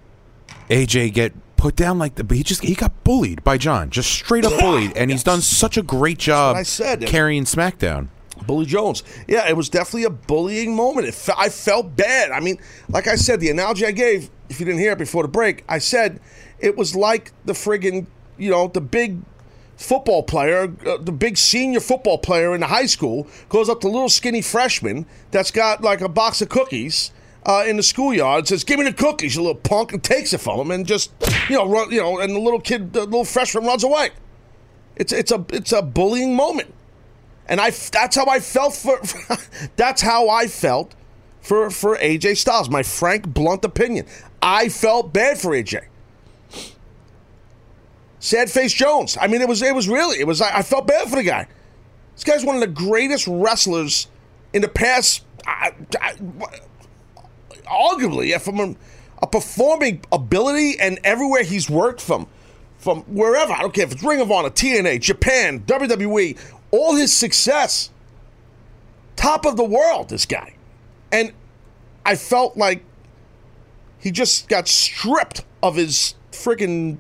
AJ get put down like that, but he just he got bullied by John, just straight up bullied, and he's done such a great job I said. carrying SmackDown. Bully Jones. Yeah, it was definitely a bullying moment. It fe- I felt bad. I mean, like I said, the analogy I gave, if you didn't hear it before the break, I said it was like the friggin', you know, the big football player, uh, the big senior football player in the high school goes up to little skinny freshman that's got like a box of cookies. Uh, in the schoolyard, says, "Give me the cookies, you little punk," and takes it from him, and just, you know, run, you know, and the little kid, the little freshman runs away. It's it's a it's a bullying moment and I that's how I felt for *laughs* that's how I felt for for AJ Styles. My frank, blunt opinion. I felt bad for AJ. Sad face Jones. I mean, it was it was really it was. I, I felt bad for the guy. This guy's one of the greatest wrestlers in the past. I, I, arguably, yeah, from a, a performing ability and everywhere he's worked from, from wherever. I don't care if it's Ring of Honor, TNA, Japan, WWE, all his success, top of the world. This guy, and I felt like he just got stripped of his freaking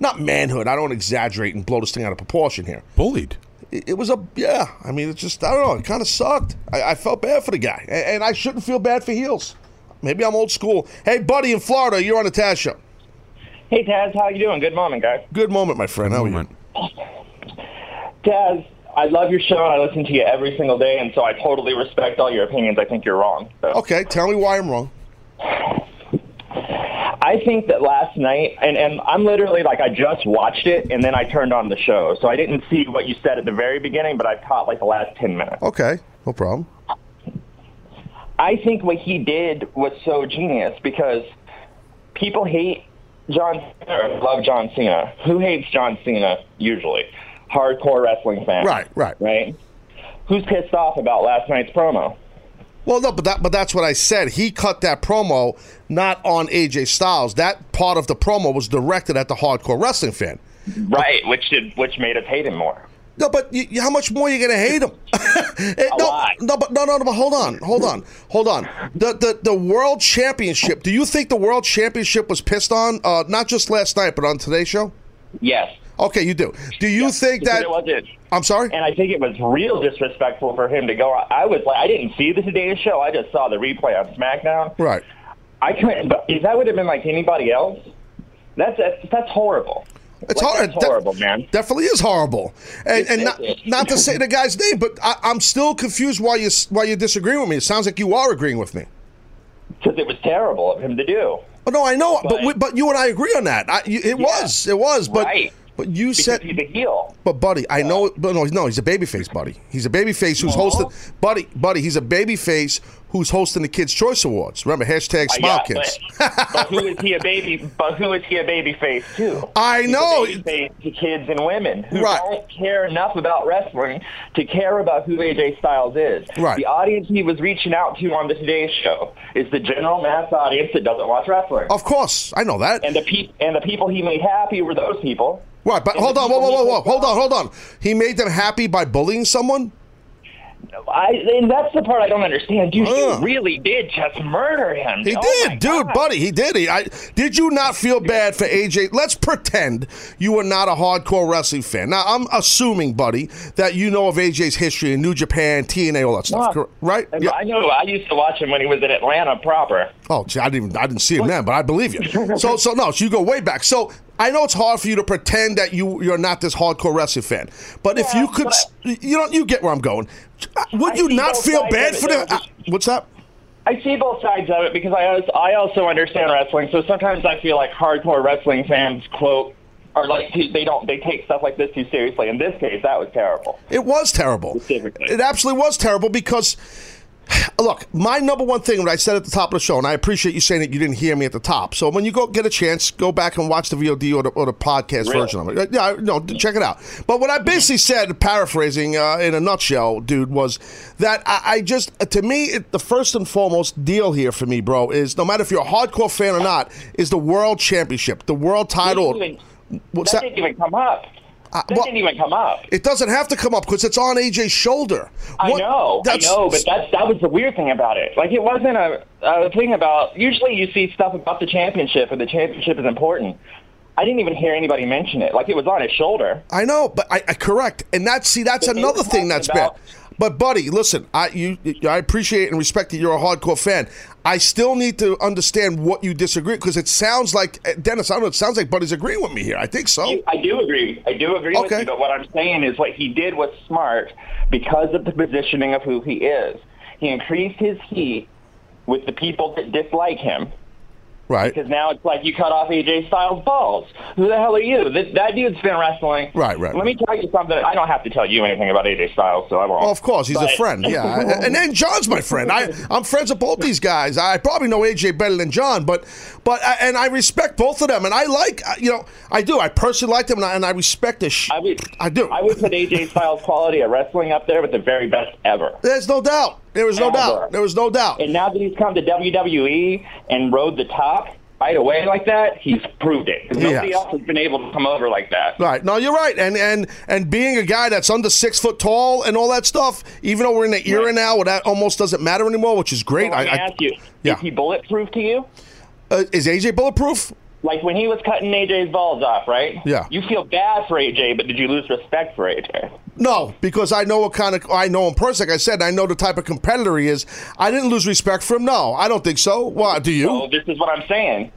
not manhood. I don't exaggerate and blow this thing out of proportion here Bullied. it it was a yeah. I mean, it just I don't know. It kind of sucked. I, I felt bad for the guy, and, and I shouldn't feel bad for heels. Maybe I'm old school. Hey, buddy, in Florida, you're on the Taz show. Hey Taz, how you doing? Good morning, guys. Good moment, my friend. How are you? Moment. Taz, I love your show and I listen to you every single day, and so I totally respect all your opinions. I think you're wrong. So. Okay, tell me why I'm wrong. I think that last night, and, and I'm literally like, I just watched it and then I turned on the show. So I didn't see what you said at the very beginning, but I've caught like the last 10 minutes. Okay, no problem. I think what he did was so genius because people hate John Cena or love John Cena. Who hates John Cena usually? Hardcore wrestling fans. Right, right. Right? Who's pissed off about last night's promo? Well, no, but that but that's what I said. He cut that promo not on AJ Styles. That part of the promo was directed at the hardcore wrestling fan. Right, which did which made us hate him more. No, but you, how much more are you going to hate him? *laughs* Eh, no, lot. no, but no, no, no. But hold on, hold on, hold on. The the the world championship. Do you think the world championship was pissed on? Uh, not just last night, but on today's show. Yes. Okay, you do. Do you think that? it wasn't I'm sorry. and I think it was real disrespectful for him to go. I was like, I didn't see the today's show. I just saw the replay on SmackDown. Right. I couldn't. But if that would have been like anybody else, that's that's, that's horrible. It's Like, hard. That's horrible, man. Definitely is horrible, and and not, not to say the guy's name, but I, I'm still confused why you why you disagree with me. It sounds like you are agreeing with me. Because it was terrible of him to do. Oh, no, I know, but But- we, but you and I agree on that. I, it was, it was, but Right. But you Because said, he's a heel. but buddy, I know, but no, no, he's a babyface, buddy. He's a babyface who's hosting, buddy, buddy. He's a babyface who's hosting the Kids Choice Awards. Remember hashtag Uh, Smile yeah, Kids. But, but who is he a baby? But who is he a baby face to? I He's know. A baby face to kids and women who Right. don't care enough about wrestling to care about who AJ Styles is. Right. The audience he was reaching out to on the Today Show is the general mass audience that doesn't watch wrestling. Of course, I know that. And the pe- and the people he made happy were those people. Right, but hold on, whoa, whoa, whoa, whoa, hold on, hold on. He made them happy by bullying someone. I, and that's the part I don't understand. Dude, he really did just murder him. He Oh did, dude, God. buddy. He did. He, I, did you not feel bad for AJ? Let's pretend you were not a hardcore wrestling fan. Now, I'm assuming, buddy, that you know of AJ's history in New Japan, TNA, all that stuff, No. right? And Yeah. I know. I used to watch him when he was in Atlanta proper. Oh, gee, I didn't even I didn't see him then, but I believe you. So *laughs* so no, so you go way back. So I know it's hard for you to pretend that you you're not this hardcore wrestling fan, but if you could, you know, you get where I'm going. Would you not feel bad for it, the? though. uh, what's up? I see both sides of it because I also, I also understand wrestling. So sometimes I feel like hardcore wrestling fans quote are like they don't they take stuff like this too seriously. In this case, that was terrible. It was terrible. It absolutely was terrible because, *sighs* look, my number one thing, what I said at the top of the show, and I appreciate you saying that you didn't hear me at the top. So when you go get a chance, go back and watch the VOD or the, or the podcast Really? version of it. Yeah, no, check it out. But what I basically said, paraphrasing uh, in a nutshell, dude, was that I, I just, to me, it, the first and foremost deal here for me, bro, is no matter if you're a hardcore fan or not, is the world championship, the world title. What's that, that? didn't even come up. Uh, well- didn't even come up. It doesn't have to come up because it's on AJ's shoulder. I What- know, I know, but that's that was the weird thing about it. Like it wasn't a, a thing about. Usually, you see stuff about the championship, and the championship is important. I didn't even hear anybody mention it. Like it was on his shoulder. I know, but I, I correct, and that's see, that's But another thing that's about- bad. But buddy, listen, I you I appreciate and respect that you're a hardcore fan. I still need to understand what you disagree because it sounds like eh, Dennis. I don't know. It sounds like Buddy's agreeing with me here. I think so. I do agree. I do agree with Okay. you. But what I'm saying is, what he did was smart because of the positioning of who he is. He increased his heat with the people that dislike him. Right. Because now it's like you cut off AJ Styles' balls. Who the hell are you? That, that dude's been wrestling. Right, right, Let me tell you something. I don't have to tell you anything about AJ Styles, so I won't. Oh, of course, he's a friend. Yeah, *laughs* and, then John's my friend. I I'm friends with both these guys. I probably know AJ better than John, but but uh, and I respect both of them, and I like uh, you know I do. I personally like them, and I, and I respect the. Sh- I would, I do. I would put AJ Styles' quality of wrestling up there with the very best ever. There's no doubt. There was no Ever. doubt. There was no doubt. And now that he's come to WWE and rode the top right away like that, he's proved it. Nobody Yes. else has been able to come over like that. Right. No, you're right. And and and being a guy that's under six foot tall and all that stuff, even though we're in the era Right. now where that almost doesn't matter anymore, which is great. So me I, ask you, yeah. is he bulletproof to you? uh, is AJ bulletproof? Like when he was cutting AJ's balls off, right? Yeah. You feel bad for AJ, but did you lose respect for AJ? No, because I know what kind of I know him personally. Like I said, I know the type of competitor he is. I didn't lose respect for him. No, I don't think so. Why? Do you? So this is what I'm saying.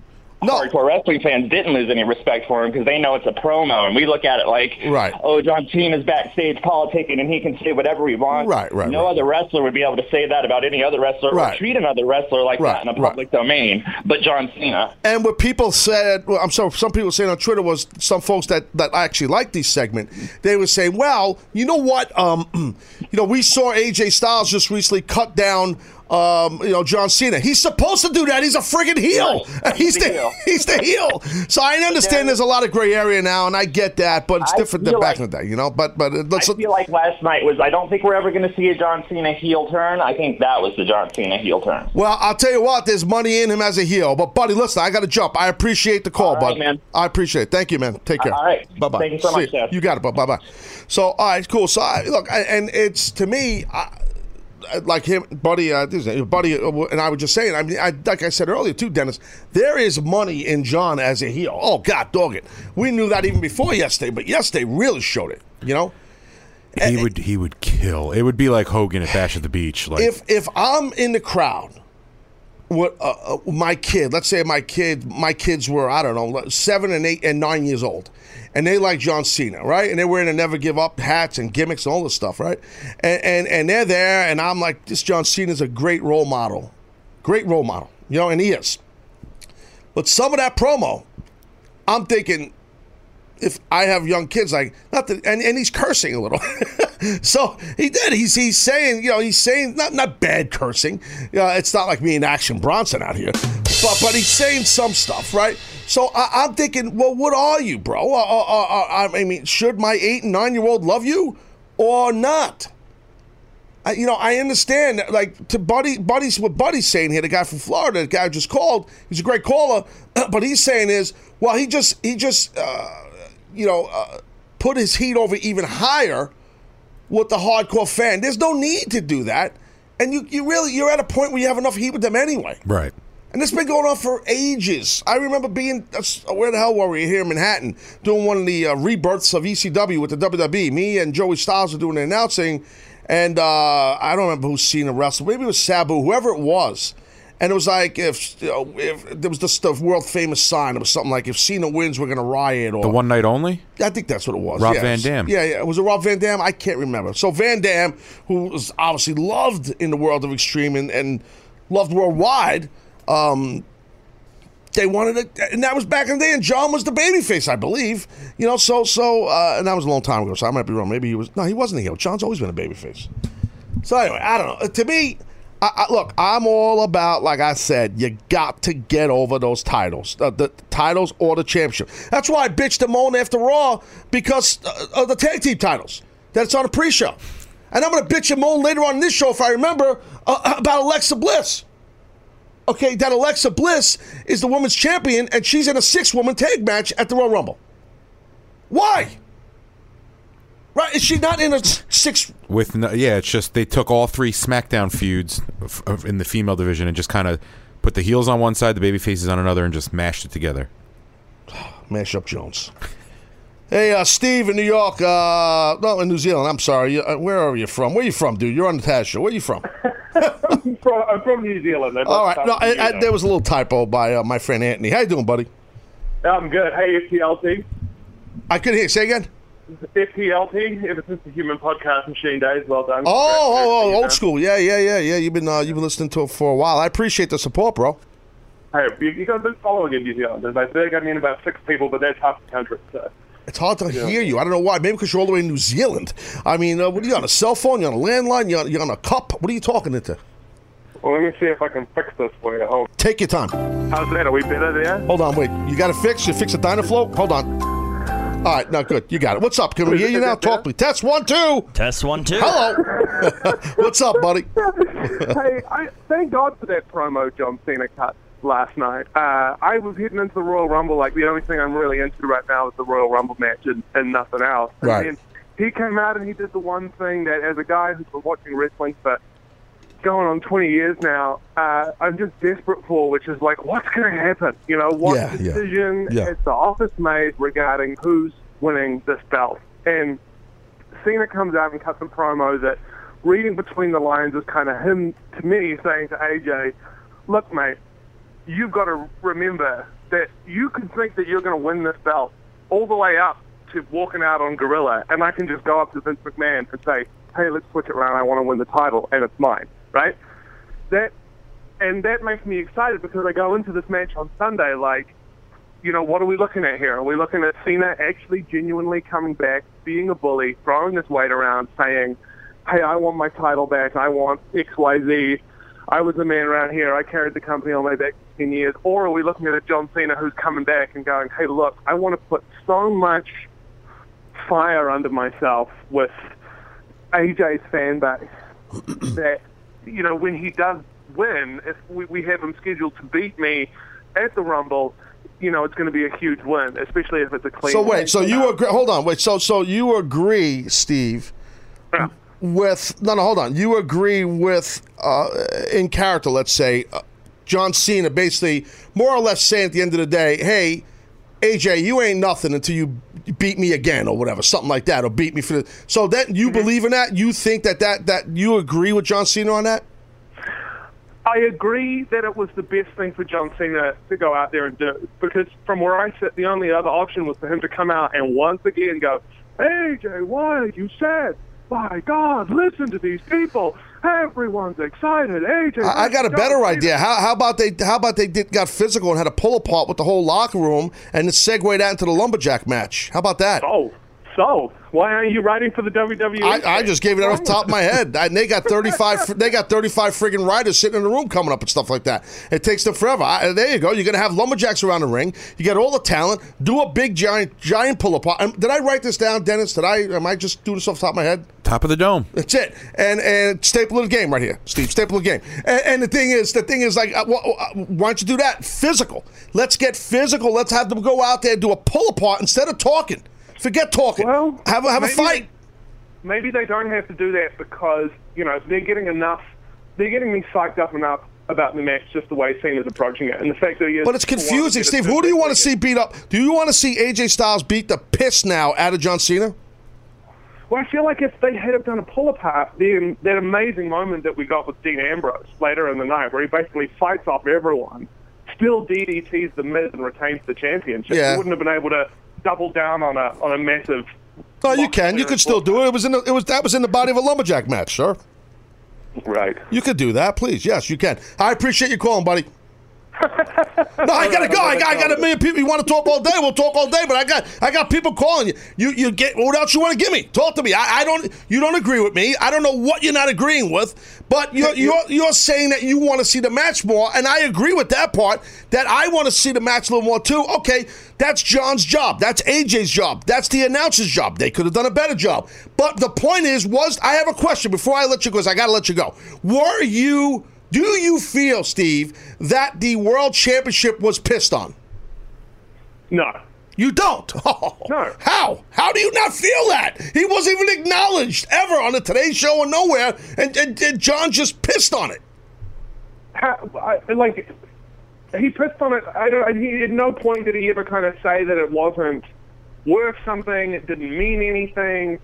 No. Hardcore wrestling fans didn't lose any respect for him because they know it's a promo, and we look at it like, Right. oh, John Cena's backstage politicking, and he can say whatever he wants. Right, right, No right. other wrestler would be able to say that about any other wrestler Right. or treat another wrestler like Right, that in a public domain, but John Cena. And what people said, well, I'm sorry, some people saying on Twitter was some folks that that actually like this segment. They were saying, well, you know what? Um, *clears throat* you know, we saw AJ Styles just recently cut down um, you know, John Cena. He's supposed to do that. He's a friggin' heel. Right. *laughs* He's, the, heel. *laughs* he's the heel. So I understand there's a lot of gray area now, and I get that, but it's I different than feel back like- in the day, you know. But but uh, let's I feel like last night was. I don't think we're ever going to see a John Cena heel turn. I think that was the John Cena heel turn. Well, I'll tell you what, there's money in him as a heel. But, buddy, listen, I got to jump. I appreciate the call, All right, bud. man. I appreciate it. Thank you, man. Take care. All right. Bye bye. Thank you so much, Seth. You got it, bud. Bye bye. So, all right, cool. So, I, look, I, and it's to me, I, like him, buddy, uh, buddy, uh, and I was just saying. I mean, I, like I said earlier too, Dennis. There is money in John as a heel. Oh God, dog it. We knew that even before yesterday, but yesterday really showed it. You know. He would he would kill. It would be like Hogan at Bash at the Beach. Like if if I'm in the crowd, what uh, uh, my kid, let's say my kid, my kids were I don't know seven and eight and nine years old, and they like John Cena, right? And they're wearing the Never Give Up hats and gimmicks and all this stuff, right? And and and they're there, and I'm like, this John Cena's a great role model, great role model, you know, and he is. But some of that promo, I'm thinking, if I have young kids, like not that, and, and he's cursing a little. *laughs* so he did. He's he's saying, you know, he's saying not not bad cursing. It's not like me and Action Bronson out here, but but he's saying some stuff, right? So I, I'm thinking, well, what are you, bro? Uh, uh, uh, uh, I mean, should my eight and nine year old love you or not? I, you know, I understand. Like to Buddy, Buddy's what Buddy's saying here. The guy from Florida, the guy just called. He's a great caller, *clears throat* but he's saying is, well, he just he just uh, you know uh, put his heat over even higher with the hardcore fan. There's no need to do that, and you you really you're at a point where you have enough heat with them anyway. right. And it's been going on for ages. I remember being, where the hell were we here in Manhattan, doing one of the uh, rebirths of ECW with the WWE. Me and Joey Styles were doing the announcing, and uh, I don't remember who Cena wrestle. Maybe it was Sabu, whoever it was. And it was like if you know, if there was this the world famous sign. It was something like if Cena wins, we're gonna riot. Or The one night only. I think that's what it was. Rob yes. Van Dam. Yeah, yeah. Was it Rob Van Dam? I can't remember. So Van Dam, who was obviously loved in the world of extreme and, and loved worldwide, um, they wanted it, and that was back in the day. And John was the babyface, I believe. You know, so so, uh, and that was a long time ago. So I might be wrong. Maybe he was. No, he wasn't a heel. John's always been a babyface. So anyway, I don't know. To me, I, I, look, I'm all about, like I said, you got to get over those titles, uh, the titles or the championship. That's why I bitched and moaned after Raw because uh, of the tag team titles. That's on a pre-show, and I'm going to bitch and moan later on in this show if I remember uh, about Alexa Bliss. Okay, that Alexa Bliss is the women's champion, and she's in a six-woman tag match at the Royal Rumble. Why? Right? Is she not in a six? With no, yeah, it's just they took all three SmackDown feuds f- of- in the female division and just kind of put the heels on one side, the baby faces on another, and just mashed it together. *sighs* Mash up Jones. Hey, uh, Steve in New York. Uh, no, in New Zealand. I'm sorry. You- uh, Where are you from? Where you from, dude? You're on the Taz show. Where you from? *laughs* I'm from, I'm from New Zealand. I'd All like right. to No, I, I, there was a little typo by uh, my friend Anthony. How you doing, buddy? I'm good. Hey, FTLT. I couldn't hear. you. Say again. FTLT, ever since the Human Podcast Machine days. Well done. Oh, oh, oh, old school. Yeah, yeah, yeah, yeah. You've been uh, you've been listening to it for a while. I appreciate the support, bro. Hey, you, you guys been following in New Zealand. There's like I mean, about six people, but that's half the country. So. It's hard to hear you. I don't know why. Maybe because you're all the way in New Zealand. I mean, uh, what are you on a cell phone? You on a landline? You on, you on a cup? What are you talking into? Well, let me see if I can fix this for you. Hold. Take your time. How's that? Are we better there? Hold on, wait. You got to fix? You fix the Dynaflow? Hold on. All right, no, good. You got it. What's up? Can we hear you now? Talk to me. Test one, two. Test one, two. Hello. *laughs* What's up, buddy? *laughs* hey, I thank God for that promo John Cena cut last night. Uh, I was heading into the Royal Rumble like the only thing I'm really into right now is the Royal Rumble match and, and nothing else. And Right. then he came out and he did the one thing that, as a guy who's been watching wrestling for going on 20 years now, uh, I'm just desperate for, which is like, what's going to happen? You know, what Yeah, decision yeah. has the office made regarding who's winning this belt? And Cena comes out and cuts a promo that, reading between the lines, is kind of him, to me, saying to AJ, look, mate, you've got to remember that you can think that you're going to win this belt all the way up to walking out on Gorilla, and I can just go up to Vince McMahon and say, hey, let's switch it around. I want to win the title, and it's mine, right? That, and that makes me excited because I go into this match on Sunday like, you know, what are we looking at here? Are we looking at Cena actually genuinely coming back, being a bully, throwing his weight around, saying, hey, I want my title back, I want X, Y, Z, I was the man around here. I carried the company on my back for 10 years. Or are we looking at a John Cena who's coming back and going, hey, look, I want to put so much fire under myself with AJ's fan base that, you know, when he does win, if we, we have him scheduled to beat me at the Rumble, you know, it's going to be a huge win, especially if it's a clean So wait, so you agree? Hold on, wait. So so you agree, Steve? Yeah. With no, no, hold on. You agree with uh, in character, let's say, uh, John Cena, basically more or less saying at the end of the day, "Hey, AJ, you ain't nothing until you beat me again, or whatever, something like that, or beat me for." The, so that you mm-hmm. believe in that? You think that that that you agree with John Cena on that? I agree that it was the best thing for John Cena to go out there and do because from where I sit, the only other option was for him to come out and once again go, AJ, why are you sad? My God, listen to these people. Everyone's excited. AJ, I, I got a better idea. How, how about they? How about they did, got physical and had a pull apart with the whole locker room, and then segued that into the lumberjack match? How about that? Oh, so why aren't you writing for the WWE? I, I just gave it out off the top of my head. And they got thirty five. They got thirty five friggin' riders sitting in the room coming up and stuff like that. It takes them forever. I, there you go. You're gonna have lumberjacks around the ring. You got all the talent. Do a big giant giant pull apart. Um, Did I write this down, Dennis? Did I? Am I just doing this off the top of my head? Top of the dome. That's it. And and staple of the game right here, Steve. Staple of the game. And, and the thing is, the thing is, like, uh, wh- uh, why don't you do that? Physical. Let's get physical. Let's have them go out there and do a pull apart instead of talking. Forget talking. Well, have a have a fight. maybe they don't have to do that because you know they're getting enough. They're getting me psyched up enough about the match just the way Cena's approaching it, and the fact that he is. But it's confusing, Steve. Who do you want to see beat up? Do you want to see AJ Styles beat the piss now out of John Cena? Well, I feel like if they had have done a pull apart, then that amazing moment that we got with Dean Ambrose later in the night, where he basically fights off everyone, still DDTs the Miz and retains the championship. Yeah. He wouldn't have been able to double down on a on a massive. No, you can. You could still do it. It was in the, it was that was in the body of a lumberjack match, sir. Right. You could do that, please. Yes, you can. I appreciate you calling, buddy. *laughs* no, I gotta go. I got, I got a million people. You want to talk all day? We'll talk all day. But I got, I got people calling you. You, you get what else you want to give me? Talk to me. I, I don't. You don't agree with me. I don't know what you're not agreeing with. But you're, you're, you're saying that you want to see the match more, and I agree with that part. That I want to see the match a little more too. Okay, that's John's job. That's AJ's job. That's the announcer's job. They could have done a better job. But the point is, was I have a question before I let you go? Because I got to let you go. Were you? Do you feel, Steve, that the world championship was pissed on? No. You don't. *laughs* Oh, No. How? How do you not feel that? He wasn't even acknowledged ever on the Today Show or nowhere, and, and, and John just pissed on it. How, I, like he pissed on it. I don't. He at no point did he ever kind of say that it wasn't worth something. It didn't mean anything.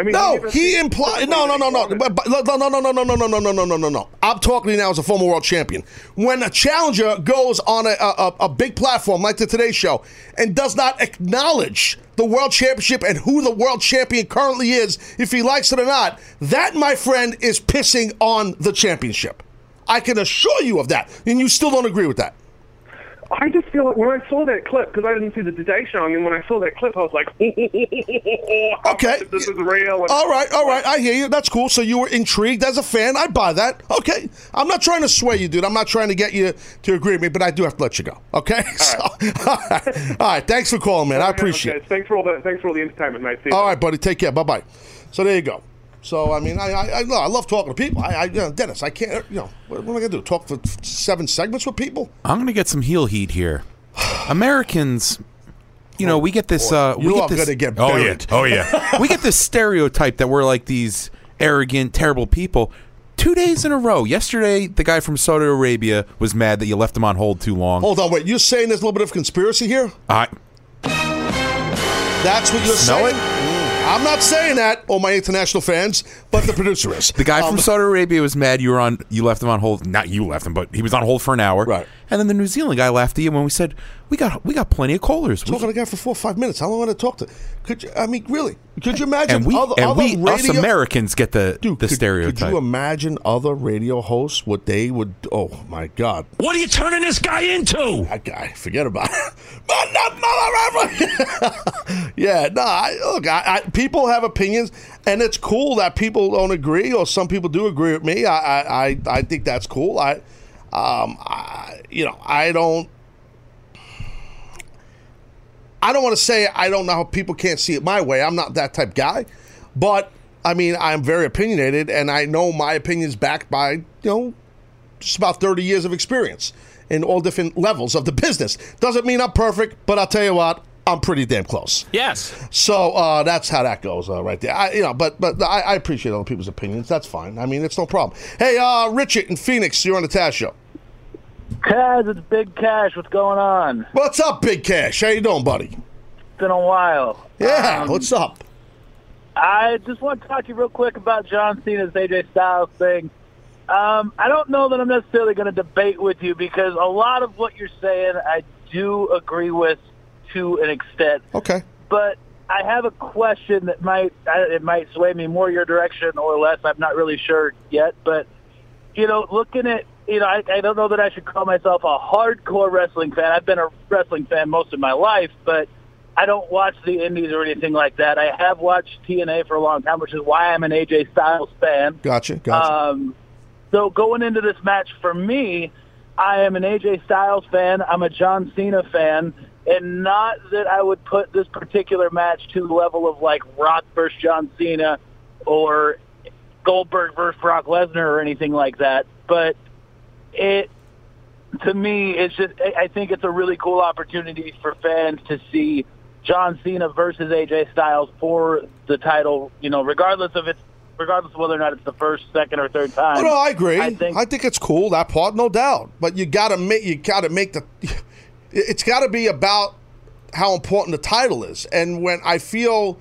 I mean, No, he implied. No, no, no, no, explicitly But- but- no, no, no, no, no, no, no, no, no, no, no, no, no. I'm talking now as a former world champion. When a challenger goes on a, a, a big platform like the Today Show and does not acknowledge the world championship and who the world champion currently is, if he likes it or not, that, my friend, is pissing on the championship. I can assure you of that, and you still don't agree with that. I just feel like when I saw that clip, because I didn't see the Today Show, and when I saw that clip, I was like, *laughs* Okay. this is real. All right, all right. I hear you. That's cool. So you were intrigued as a fan. I buy that. Okay. I'm not trying to sway you, dude. I'm not trying to get you to agree with me, but I do have to let you go. Okay. *laughs* So, all right. All right. Thanks for calling, man. I appreciate Okay, it. Thanks for all the thanks for all the entertainment, mate. See you. All right, buddy. Take care. Bye bye. So there you go. So I mean, I I, I, love talking to people. I, I you know, Dennis, I can't. You know, what, what am I gonna do? Talk for seven segments with people? I'm going to get some heel heat here. Americans, you know, we get this. Uh, we You get are this, gonna get Oh yeah, oh yeah. *laughs* we get this stereotype that we're like these arrogant, terrible people. Two days in a row. Yesterday, the guy from Saudi Arabia was mad that you left him on hold too long. Hold on, wait. You're saying there's a little bit of conspiracy here? I, That's what you're Smell saying? I'm not saying that, all my international fans, but the producer is. the guy Um, from Saudi Arabia was mad you were on. You left him on hold. Not you left him, but he was on hold for an hour. Right. And then the New Zealand guy laughed at you when we said, We got we got plenty of callers. We- Talking to a guy for four or five minutes. How long want to talk to? Could you? I mean, really? Could you imagine and we other, and other we us radio? Americans get the Dude, the could, stereotype. Could you imagine other radio hosts? What they would? Oh my God, What are you turning this guy into? that guy. Forget about it. *laughs* Mother, *laughs* mother, yeah, no. I, look, I, I, people have opinions, and it's cool that people don't agree, or some people do agree with me. I, I, I, I think that's cool. I, um, I, you know, I don't. I don't want to say I don't know how people can't see it my way. I'm not that type guy, but I mean I'm very opinionated, and I know my opinion's backed by you know just about 30 years of experience in all different levels of the business. Doesn't mean I'm perfect, but I'll tell you what, I'm pretty damn close. Yes. So uh, that's how that goes uh, right there. I, you know, but but I, I appreciate other people's opinions. That's fine. I mean, it's no problem. Hey, uh, Richard in Phoenix, you're on the Taz show. Taz, it's Big Cash. What's going on? What's up, Big Cash? How you doing, buddy? It's been a while. Yeah, Um, what's up? I just want to talk to you real quick about John Cena's AJ Styles thing. Um, I don't know that I'm necessarily going to debate with you because a lot of what you're saying I do agree with to an extent. Okay. But I have a question that might it might sway me more your direction or less. I'm not really sure yet. But you know, looking at you know, I, I don't know that I should call myself a hardcore wrestling fan. I've been a wrestling fan most of my life, but I don't watch the indies or anything like that. I have watched TNA for a long time, which is why I'm an AJ Styles fan. Gotcha. Gotcha. Um, so going into this match for me, I am an AJ Styles fan. I'm a John Cena fan, and not that I would put this particular match to the level of like Rock versus John Cena or Goldberg versus Brock Lesnar or anything like that. But it, to me, it's just I I think it's a really cool opportunity for fans to see John Cena versus AJ Styles for the title. You know, regardless of its regardless of whether or not it's the first, second, or third time. Oh, no, I agree. I think it's cool that part, no doubt. But you got to make you got to make the. *laughs* It's got to be about how important the title is, and when I feel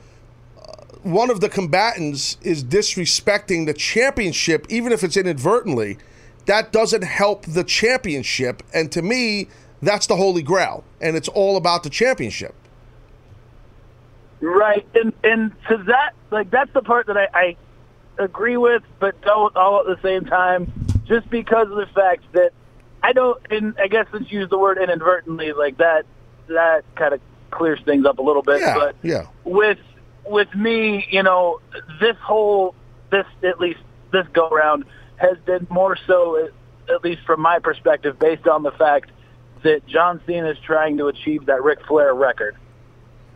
uh, one of the combatants is disrespecting the championship, even if it's inadvertently, that doesn't help the championship. And to me, that's the holy grail, and it's all about the championship. Right, and and to that, like that's the part that I, I agree with, but don't all at the same time, just because of the fact that I don't. And I guess let's use the word inadvertently, like that. That kind of clears things up a little bit. Yeah, but yeah. with with me, you know, this whole this at least this go round has been more so, at least from my perspective, based on the fact that John Cena is trying to achieve that Ric Flair record.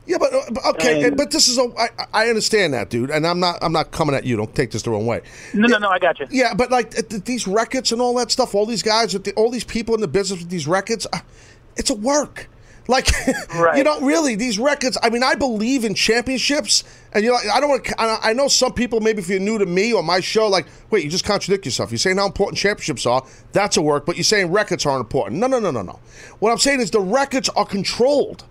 Yeah, but, uh, okay, And- but this is a. I, I understand that, dude, and I'm not. I'm not coming at you. Don't take this the wrong way. No, no, no, I got you. Yeah, but like th- th- these records and all that stuff, all these guys, with the, all these people in the business with these records, uh, it's a work. Like, *laughs* you know, really, these records. I mean, I believe in championships, and you know, I don't want. I I know some people, maybe if you're new to me or my show, like, wait, you just contradict yourself. You're saying how important championships are. That's a work, but you're saying records aren't important. No, no, no, no, no. What I'm saying is the records are controlled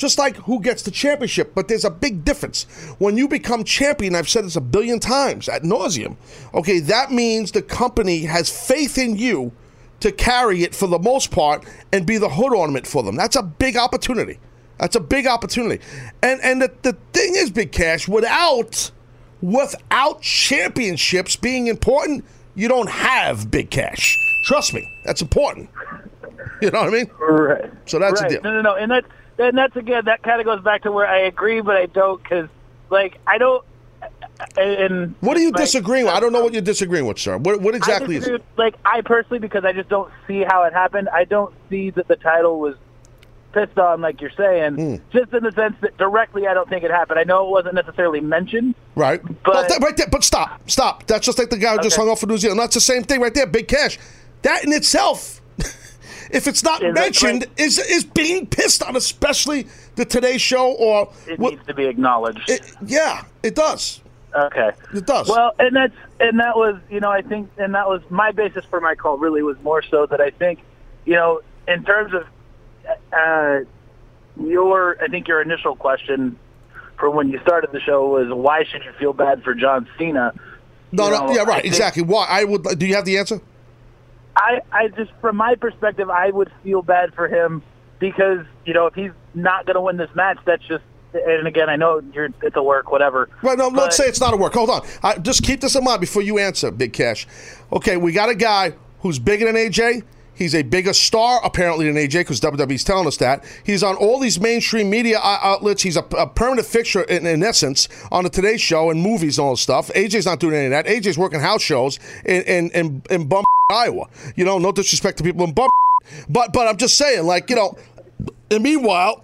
just like who gets the championship. But there's a big difference. When you become champion, I've said this a billion times at nauseum. Okay, that means the company has faith in you to carry it for the most part and be the hood ornament for them. That's a big opportunity. That's a big opportunity. And and the, the thing is, Big Cash, without without championships being important, you don't have big cash. Trust me, that's important. *laughs* You know what I mean? Right. So that's right. a deal. No, no, no, and that's and that's again that kind of goes back to where I agree, but I don't because like I don't. And What are you disagreeing with? I don't know what you're disagreeing with, sir. What, what exactly is it? Like I personally, because I just don't see how it happened. I don't see that the title was pissed on, like you're saying. Hmm. Just in the sense that directly, I don't think it happened. I know it wasn't necessarily mentioned. Right. But- Well, that- right there, but stop, stop. That's just like the guy who just hung off for New Zealand. That's the same thing right there. Big cash. That in itself, *laughs* if it's not Is mentioned, is is being pissed on, especially the Today Show or It what- needs to be acknowledged. it- yeah, it does. Okay. It does. Well, and that's and that was you know I think and that was my basis for my call really was more so that I think you know in terms of uh, your I think your initial question for when you started the show was why should you feel bad for John Cena? no, You no, know, yeah, I right, think- exactly. Why? I would. Do you have the answer? I, I just, from my perspective, I would feel bad for him because you know if he's not going to win this match, that's just. And again, I know you're it's a work, whatever. Right, no, let's say it's not a work. Hold on. I, just keep this in mind before you answer, Big Cash. Okay, we got a guy who's bigger than AJ. He's a bigger star, apparently, than AJ, because WWE's telling us that. He's on all these mainstream media outlets. He's a, a permanent fixture, in, in essence, on the Today Show and movies and all this stuff. AJ's not doing any of that. AJ's working house shows in, in, in, in Bum, Iowa. You know, no disrespect to people in Bum. But, but I'm just saying, like, you know, and meanwhile,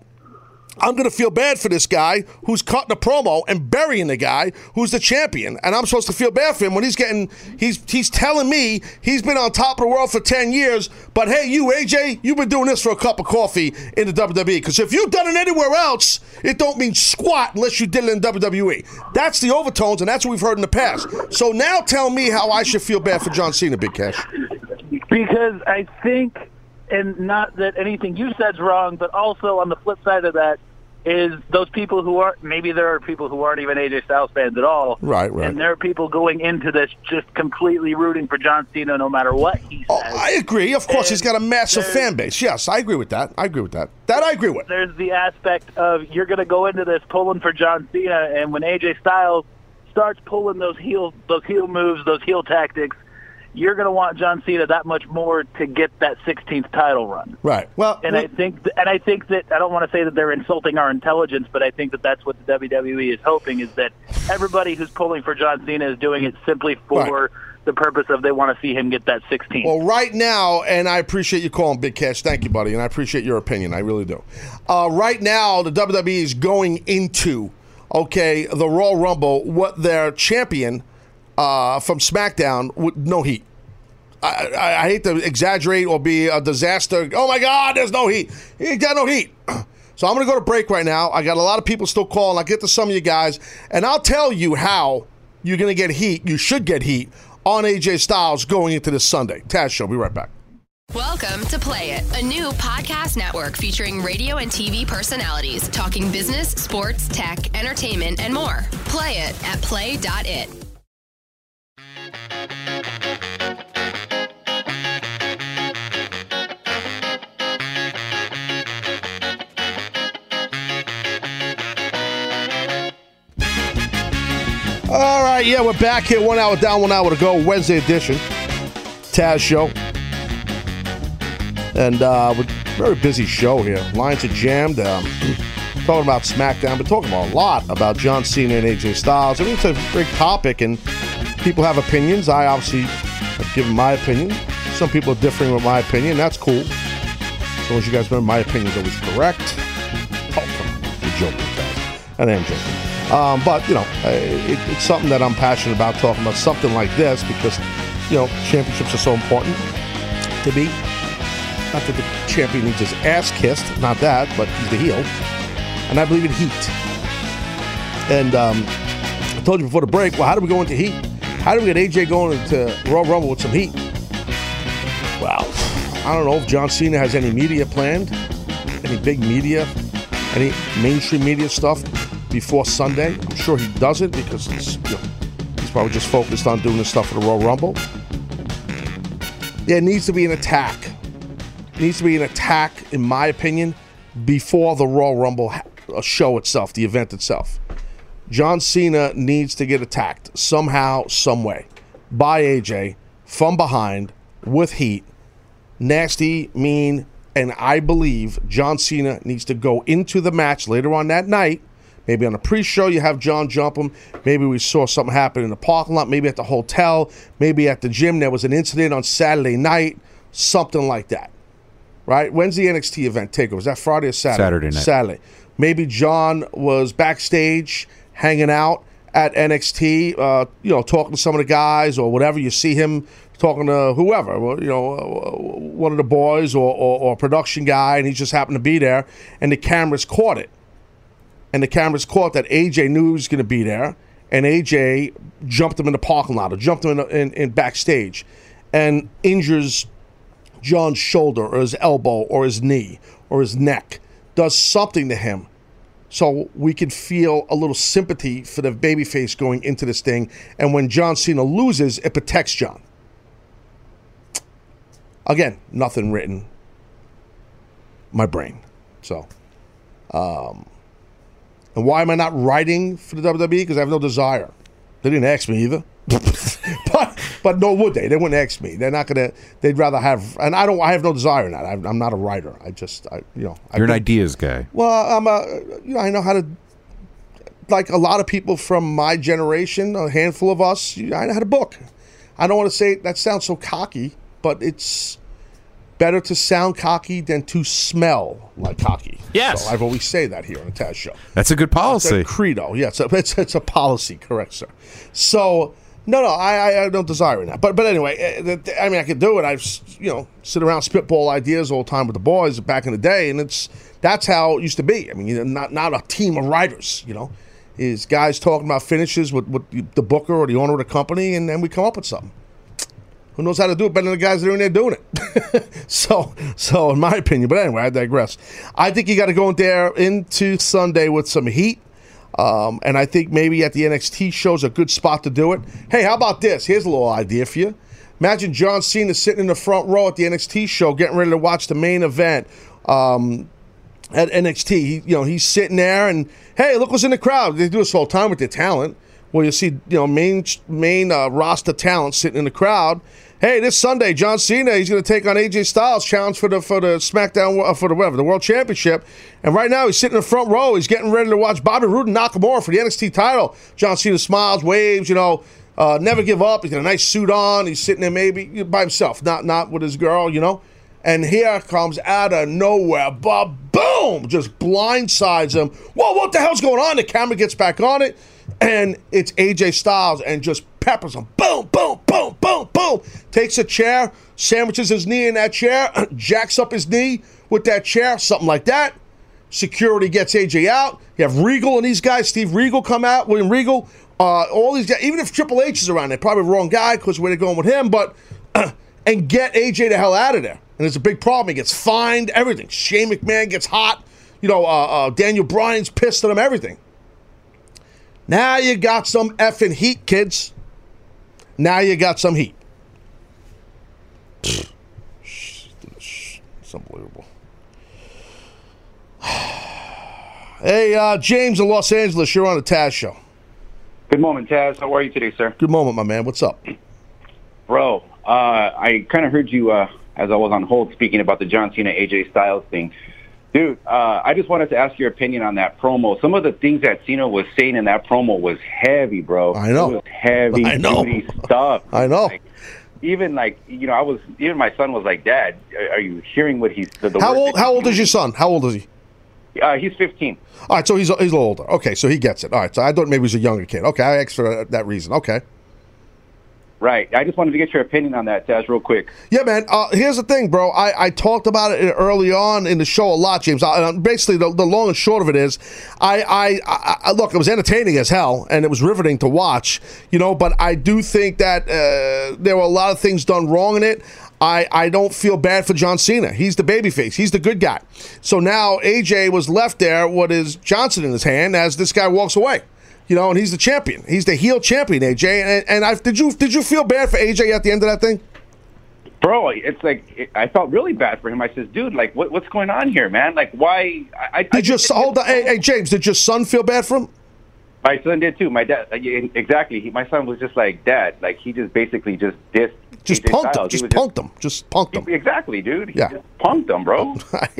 I'm going to feel bad for this guy who's cutting a promo and burying the guy who's the champion, and I'm supposed to feel bad for him when he's getting he's he's telling me he's been on top of the world for ten years. But hey, you AJ, you've been doing this for a cup of coffee in the WWE. Because if you've done it anywhere else, it don't mean squat unless you did it in WWE. That's the overtones, and that's what we've heard in the past. So now tell me how I should feel bad for John Cena, Big Cash. because I think, and not that anything you said's wrong, but also on the flip side of that is those people who aren't. Maybe there are people who aren't even AJ Styles fans at all, Right, right. And there are people going into this just completely rooting for John Cena, no matter what he oh, says. Oh, I agree. Of course, he's got a massive fan base. Yes, I agree with that. I agree with that. That I agree with. there's the aspect of you're going to go into this pulling for John Cena, and when AJ Styles starts pulling those heel those heel moves, those heel tactics, you're going to want John Cena that much more to get that 16th title run. Right. Well, And I think, th- and I think that I don't want to say that they're insulting our intelligence, but I think that that's what the WWE is hoping is that everybody who's pulling for John Cena is doing it simply for the purpose of they want to see him get that 16th. Well, right now, and I appreciate you calling Big Cash. Thank you, buddy, and I appreciate your opinion. I really do. Uh, right now, the WWE is going into okay the Royal Rumble. What their champion uh, from SmackDown with no heat. I, I, I hate to exaggerate or be a disaster. Oh my God, there's no heat. He got no heat. *clears throat* So I'm going to go to break right now. I got a lot of people still calling. I'll get to some of you guys, and I'll tell you how you're going to get heat. You should get heat on AJ Styles going into this Sunday. Taz Show. Be right back. Welcome to Play It, a new podcast network featuring radio and TV personalities talking business, sports, tech, entertainment, and more. Play it at play.it. All right, yeah, we're back here. One hour down, one hour to go. Wednesday edition, Taz Show, and uh, we're very busy show here. Lines are jammed. Um, *clears throat* talking about SmackDown, but talking a lot about John Cena and AJ Styles. I mean, it's a big topic, and people have opinions. I obviously have given my opinion. Some people are differing with my opinion. That's cool. As long as you guys remember, my opinion is always correct. Oh. You're joking, guys. I am joking. Um, but, you know, it, it's something that I'm passionate about talking about something like this because, you know, championships are so important to me. Not that the champion needs his ass kissed, not that, but he's the heel. And I believe in heat. And um, I told you before the break, well, how do we go into heat? How do we get AJ going to Royal Rumble with some heat? Well, I don't know if John Cena has any media planned, any big media, any mainstream media stuff before Sunday. I'm sure he doesn't because he's, you know, he's probably just focused on doing the stuff for the Royal Rumble. There needs to be an attack. Needs to be an attack, in my opinion, before the Royal Rumble uh, show itself, the event itself. John Cena needs to get attacked somehow, some way, by AJ from behind with heat nasty, mean, and I believe John Cena needs to go into the match later on that night. Maybe on a pre-show you have John jump him. Maybe we saw something happen in the parking lot. Maybe at the hotel. Maybe at the gym there was an incident on Saturday night. Something like that, right? When's the NXT event takeover? Is that Friday or Saturday? Saturday night. Saturday. Maybe John was backstage hanging out at NXT, uh, you know, talking to some of the guys or whatever. You see him talking to whoever, you know, uh, one of the boys or, or, or production guy, and he just happened to be there, and the cameras caught it. And the cameras caught that AJ knew he was going to be there, and AJ jumped him in the parking lot or jumped him in, in, in backstage and injures John's shoulder or his elbow or his knee or his neck, does something to him so we can feel a little sympathy for the babyface going into this thing. And when John Cena loses, it protects John. Again, nothing written. my brain. So, um, and why am I not writing for the WWE? Because I have no desire. They didn't ask me either. *laughs* but but nor would they. They wouldn't ask me. They're not gonna. They'd rather have. And I don't. I have no desire in that. I'm, I'm not a writer. I just. I, you know. I You're an ideas guy. well, I'm a, you know, I know how to, like a lot of people from my generation, a handful of us, I know how to book. I don't want to say that sounds so cocky, but it's better to sound cocky than to smell like cocky. Yes. So I've always say that here on the Taz Show. That's a good It's a policy. credo. Yeah, it's a, it's, it's a policy, correct, sir. So, no, no, I, I, don't desire that. But but anyway, eh, I mean, I could do it. I've you know sit around spitball ideas all the time with the boys back in the day, and it's that's how it used to be. I mean, not not a team of writers. You know, is guys talking about finishes with, with the booker or the owner of the company, and then we come up with something. Who knows how to do it better than the guys that are in there doing it? *laughs* so, so in my opinion, but anyway, I digress. I think you got to go in there into Sunday with some heat. Um, and I think maybe at the NXT show is a good spot to do it. Hey, how about this? Here's a little idea for you. Imagine John Cena sitting in the front row at the NXT show, getting ready to watch the main event um, at NXT. He, you know, he's sitting there, and hey, look what's in the crowd. They do this all the time with their talent. Well, you see, you know, main main uh, roster talent sitting in the crowd. Hey, this Sunday, John Cena he's going to take on AJ Styles, challenge for the for the SmackDown uh, for the whatever the World Championship. And right now, he's sitting in the front row. He's getting ready to watch Bobby Roode and Nakamura for the NXT title. John Cena smiles, waves, you know, uh, never give up. He's got a nice suit on. He's sitting there maybe by himself, not not with his girl, you know. And here comes out of nowhere, boom, just blindsides him. Whoa, what the hell's going on? The camera gets back on it, and it's AJ Styles and just peppers him. Boom, boom, boom, boom, boom. Takes a chair, sandwiches his knee in that chair, *clears throat* jacks up his knee with that chair, something like that. Security gets AJ out. You have Regal and these guys, Steve Regal come out, William Regal, uh, all these guys, even if Triple H is around, they're probably the wrong guy because where they're going with him, but *clears throat* and get AJ the hell out of there. And it's a big problem. He gets fined, everything. Shane McMahon gets hot. You know, uh, uh, Daniel Bryan's pissed at him, everything. Now you got some effing heat, kids. Now you got some heat. It's unbelievable. *sighs* Hey, uh, James in Los Angeles, you're on the Taz show. Good moment, Taz. How are you today, sir? Good moment, my man. What's up? Bro, uh, I kind of heard you uh, as I was on hold speaking about the John Cena AJ Styles thing. Dude, uh, I just wanted to ask your opinion on that promo. Some of the things that Cena was saying in that promo was heavy, bro. I know. It was heavy I know. duty stuff. I know. Like, even like you know, I was even my son was like, "Dad, are you hearing what he's?" The, the How old? How old is your son? How old is he? doing?" Uh, he's 15. All right, so he's he's a little older. Okay, so he gets it. All right, so I thought maybe he was a younger kid. Okay, I asked for that reason. Okay. Right. I just wanted to get your opinion on that, Taz, real quick. Yeah, man. Uh, here's the thing, bro. I, I talked about it early on in the show a lot, James. I, basically, the, the long and short of it is, I, I, I, I look. It was entertaining as hell, and it was riveting to watch. You know, but I do think that uh, there were a lot of things done wrong in it. I, I don't feel bad for John Cena. He's the babyface. He's the good guy. So now AJ was left there with his Johnson in his hand as this guy walks away. You know, and he's the champion. He's the heel champion, AJ. And, and I did you did you feel bad for AJ at the end of that thing? Bro, it's like it, I felt really bad for him. I says, "Dude, like, what, what's going on here, man? Like, why?" I, I Did your son, hold on, hey, hey James? Did your son feel bad for him? My son did too. My dad, uh, exactly. He, my son was just like, "Dad," like he just basically just dissed. Just AJ punked. He Just punked him. Just punked him. Exactly, dude. He Yeah. just punked him, bro. *laughs*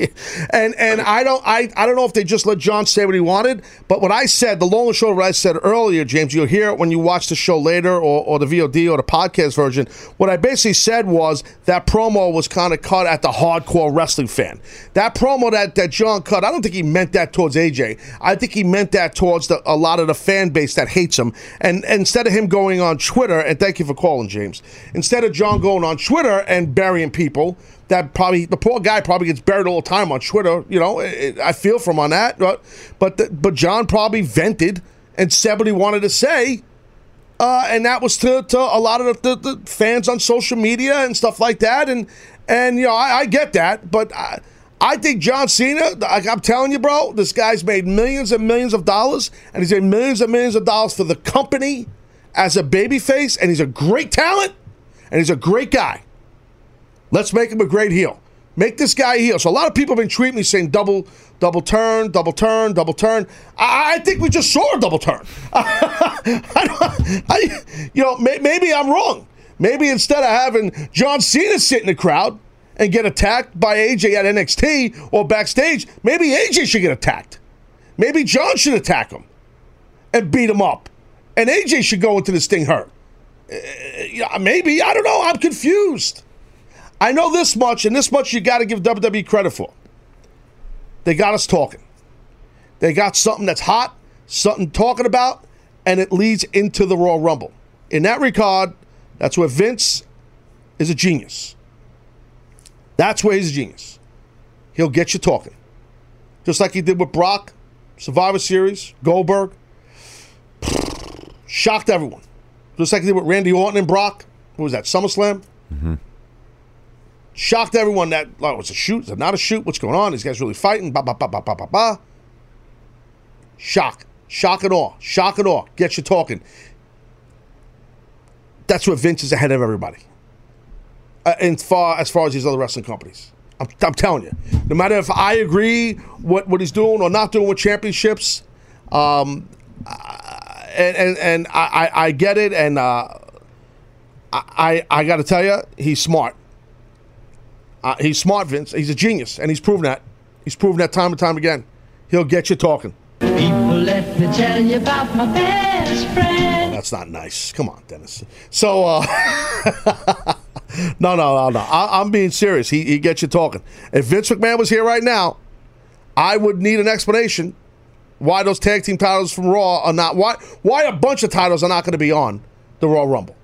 and and I don't I, I don't know if they just let John say what he wanted, but what I said, the long and short of what I said earlier, James, you'll hear it when you watch the show later or, or the VOD or the podcast version. What I basically said was that promo was kind of cut at the hardcore wrestling fan. That promo that, that John cut, I don't think he meant that towards AJ. I think he meant that towards the, a lot of the fan base that hates him. And, and instead of him going on Twitter, and thank you for calling, James, instead of John going on Twitter and burying people, that probably the poor guy probably gets buried all the time on Twitter. You know, it, I feel from on that, but but the, but John probably vented and said what he wanted to say, uh, and that was to, to a lot of the, the, the fans on social media and stuff like that. And and you know, I, I get that, but I, I think John Cena, like I'm telling you, bro, this guy's made millions and millions of dollars, and he's made millions and millions of dollars for the company as a babyface, and he's a great talent, and he's a great guy. Let's make him a great heel. Make this guy heel. So a lot of people have been tweeting me saying double, double turn, double turn, double turn. I, I think we just saw a double turn. *laughs* I, I, you know, may, maybe I'm wrong. Maybe instead of having John Cena sit in the crowd and get attacked by AJ at NXT or backstage, maybe AJ should get attacked. Maybe John should attack him and beat him up, and AJ should go into this thing hurt. Maybe I don't know. I'm confused. I know this much, and this much you got to give WWE credit for. They got us talking. They got something that's hot, something talking about, and it leads into the Royal Rumble. In that regard, that's where Vince is a genius. That's where he's a genius. He'll get you talking. Just like he did with Brock, Survivor Series, Goldberg. *sighs* Shocked everyone. Just like he did with Randy Orton and Brock. What was that, SummerSlam? Mm-hmm. Shocked everyone that, oh, it's a shoot, is it not a shoot? What's going on? These guys really fighting? Ba, ba, ba, ba, ba, ba, ba. Shock. Shock and awe. Shock and awe. Get you talking. That's where Vince is ahead of everybody. Uh, and far as far as these other wrestling companies. I'm, I'm telling you, no matter if I agree what, what he's doing or not doing with championships, um, uh, and and, and I, I, get it, and uh, I I got to tell you, he's smart. Uh, he's smart, Vince. He's a genius, and he's proven that. He's proven that time and time again. He'll get you talking. People, let me tell you about my best friend. That's not nice. Come on, Dennis. So, uh, *laughs* no, no, no, no. I, I'm being serious. He, he gets you talking. If Vince McMahon was here right now, I would need an explanation why those tag team titles from Raw are not why why a bunch of titles are not going to be on the Royal Rumble.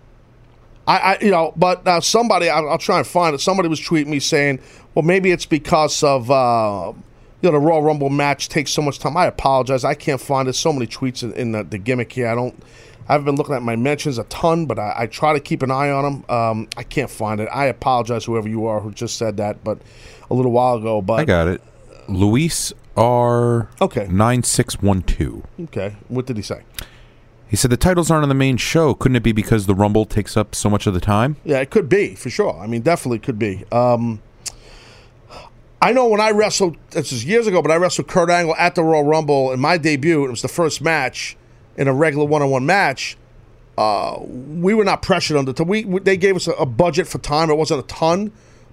I, I you know, but uh, somebody I'll, I'll try and find it. Somebody was tweeting me saying, well, maybe it's because of. Uh, you know, the Royal Rumble match takes so much time. I apologize. I can't find it. So many tweets in, in the, the, gimmick here. I don't. I've been looking at my mentions a ton, but I, I try to keep an eye on them. Um, I can't find it. I apologize, whoever you are who just said that, but a little while ago. But I got it. Luis R. Okay. Nine six one two. Okay. What did he say? He said the titles aren't on the main show. Couldn't it be because the Rumble takes up so much of the time? Yeah, it could be for sure. I mean, definitely could be. Um, I know when I wrestled, this was years ago, but I wrestled Kurt Angle at the Royal Rumble in my debut. It was the first match in a regular one-on-one match. Uh, we were not pressured on the time. We, we, they gave us a, a, budget for time. It wasn't a ton,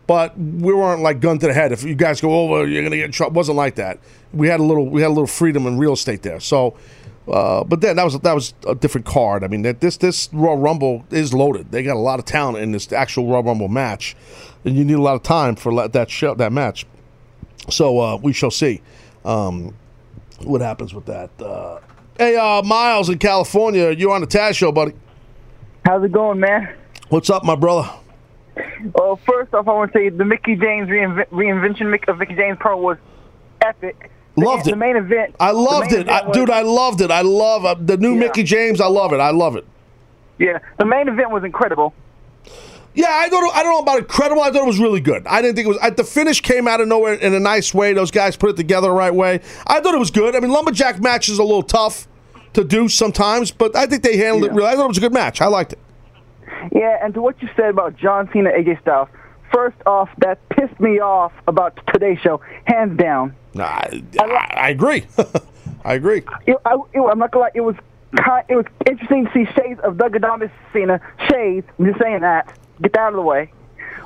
but we weren't like gun to the head. If you guys go over, you're gonna get in trouble. It wasn't like that. We had a little we had a little freedom in real estate there. So, uh, but then that was that was a different card. I mean, that this this Royal Rumble is loaded. They got a lot of talent in this actual Royal Rumble match, and you need a lot of time for that show that match. So uh, we shall see um, what happens with that. Uh, hey, uh, Miles in California, you're on the Taz show, buddy. How's it going, man? What's up, my brother? Well, first off, I want to say the Mickie James reinv- reinvention of Mickie James Pro was epic. Loved the, it. The main event. I loved it, I, was, dude. I loved it. I love uh, the new yeah. Mickie James. I love it. I love it. Yeah, the main event was incredible. Yeah, I don't. I don't know about incredible. I thought it was really good. I didn't think it was. I, the finish came out of nowhere in a nice way. Those guys put it together the right way. I thought it was good. I mean, lumberjack matches are a little tough to do sometimes, but I think they handled yeah. it. Really, I thought it was a good match. I liked it. Yeah, and to what you said about John Cena, AJ Styles. First off, that pissed me off about today's show, hands down. Nah, I, I, I agree. *laughs* I agree. It, I, I'm not gonna lie. It was kind, it was interesting to see shades of Thuganomics Cena. Shades. I'm just saying that get that out of the way.